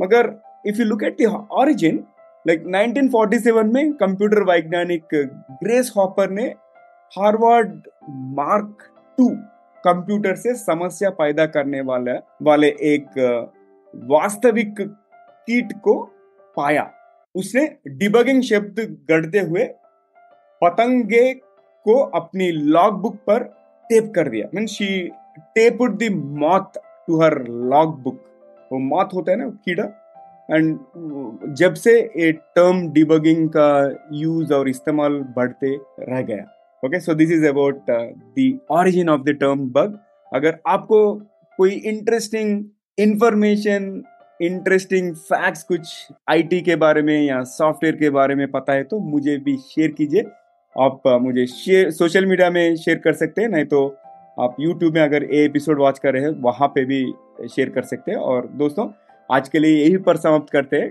मगर if you look at the origin like 1947 में कंप्यूटर वैज्ञानिक ग्रेस हॉपर ने हार्वर्ड मार्क टू कंप्यूटर से समस्या पैदा करने वाले वाले एक वास्तविक कीट को पाया। उसने डिबगिंग शब्द गढ़ते हुए पतंगे को अपनी लॉग बुक पर टेप कर दिया। Mean she taped the moth to her log book वो मॉथ होता है ना, कीड़ा। एंड जब से ये टर्म डिबगिंग का यूज़ और इस्तेमाल बढ़ते रह गया। Okay so this is about the origin of the term bug अगर आपको कोई इंटरेस्टिंग इंफॉर्मेशन इंटरेस्टिंग फैक्ट्स कुछ आईटी के बारे में या सॉफ्टवेयर के बारे में पता है तो मुझे भी शेयर कीजिए। आप uh, मुझे शेयर सोशल मीडिया में शेयर कर सकते हैं नहीं तो आप यूट्यूब में अगर ये एपिसोड वॉच कर रहे हैं वहाँ पे भी शेयर कर सकते हैं। और दोस्तों आज के लिए यही पर समाप्त करते हैं।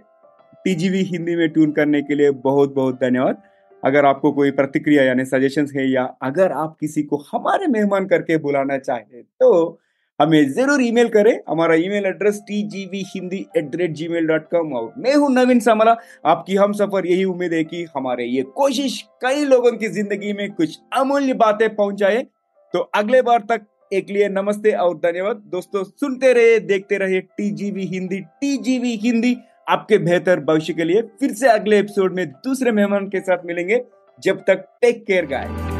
टीजीवी हिंदी में ट्यून करने के लिए बहुत बहुत धन्यवाद। अगर आपको कोई प्रतिक्रिया यानी सजेशन है या अगर आप किसी को हमारे मेहमान करके बुलाना चाहें तो हमें ज़रूर ईमेल करें। हमारा email address T G V Hindi at the rate Gmail dot com और मैं हूँ नवीन समला। आपकी हम सफ़र, यही उम्मीद है कि हमारे ये कोशिश कई लोगों की ज़िंदगी में कुछ अमूल्य बातें पहुँचाए। तो अगले बार तक एक लिए नमस्ते और धन्यवाद। दोस्तों, सुनते रहे देखते रहे T TGV Hindi T TGV Hindi आपके बेहतर भविष्य के लिए फिर से अगले एपिसोड में दूसरे मेहमान के साथ मिलेंगे। जब तक टेक केयर गाय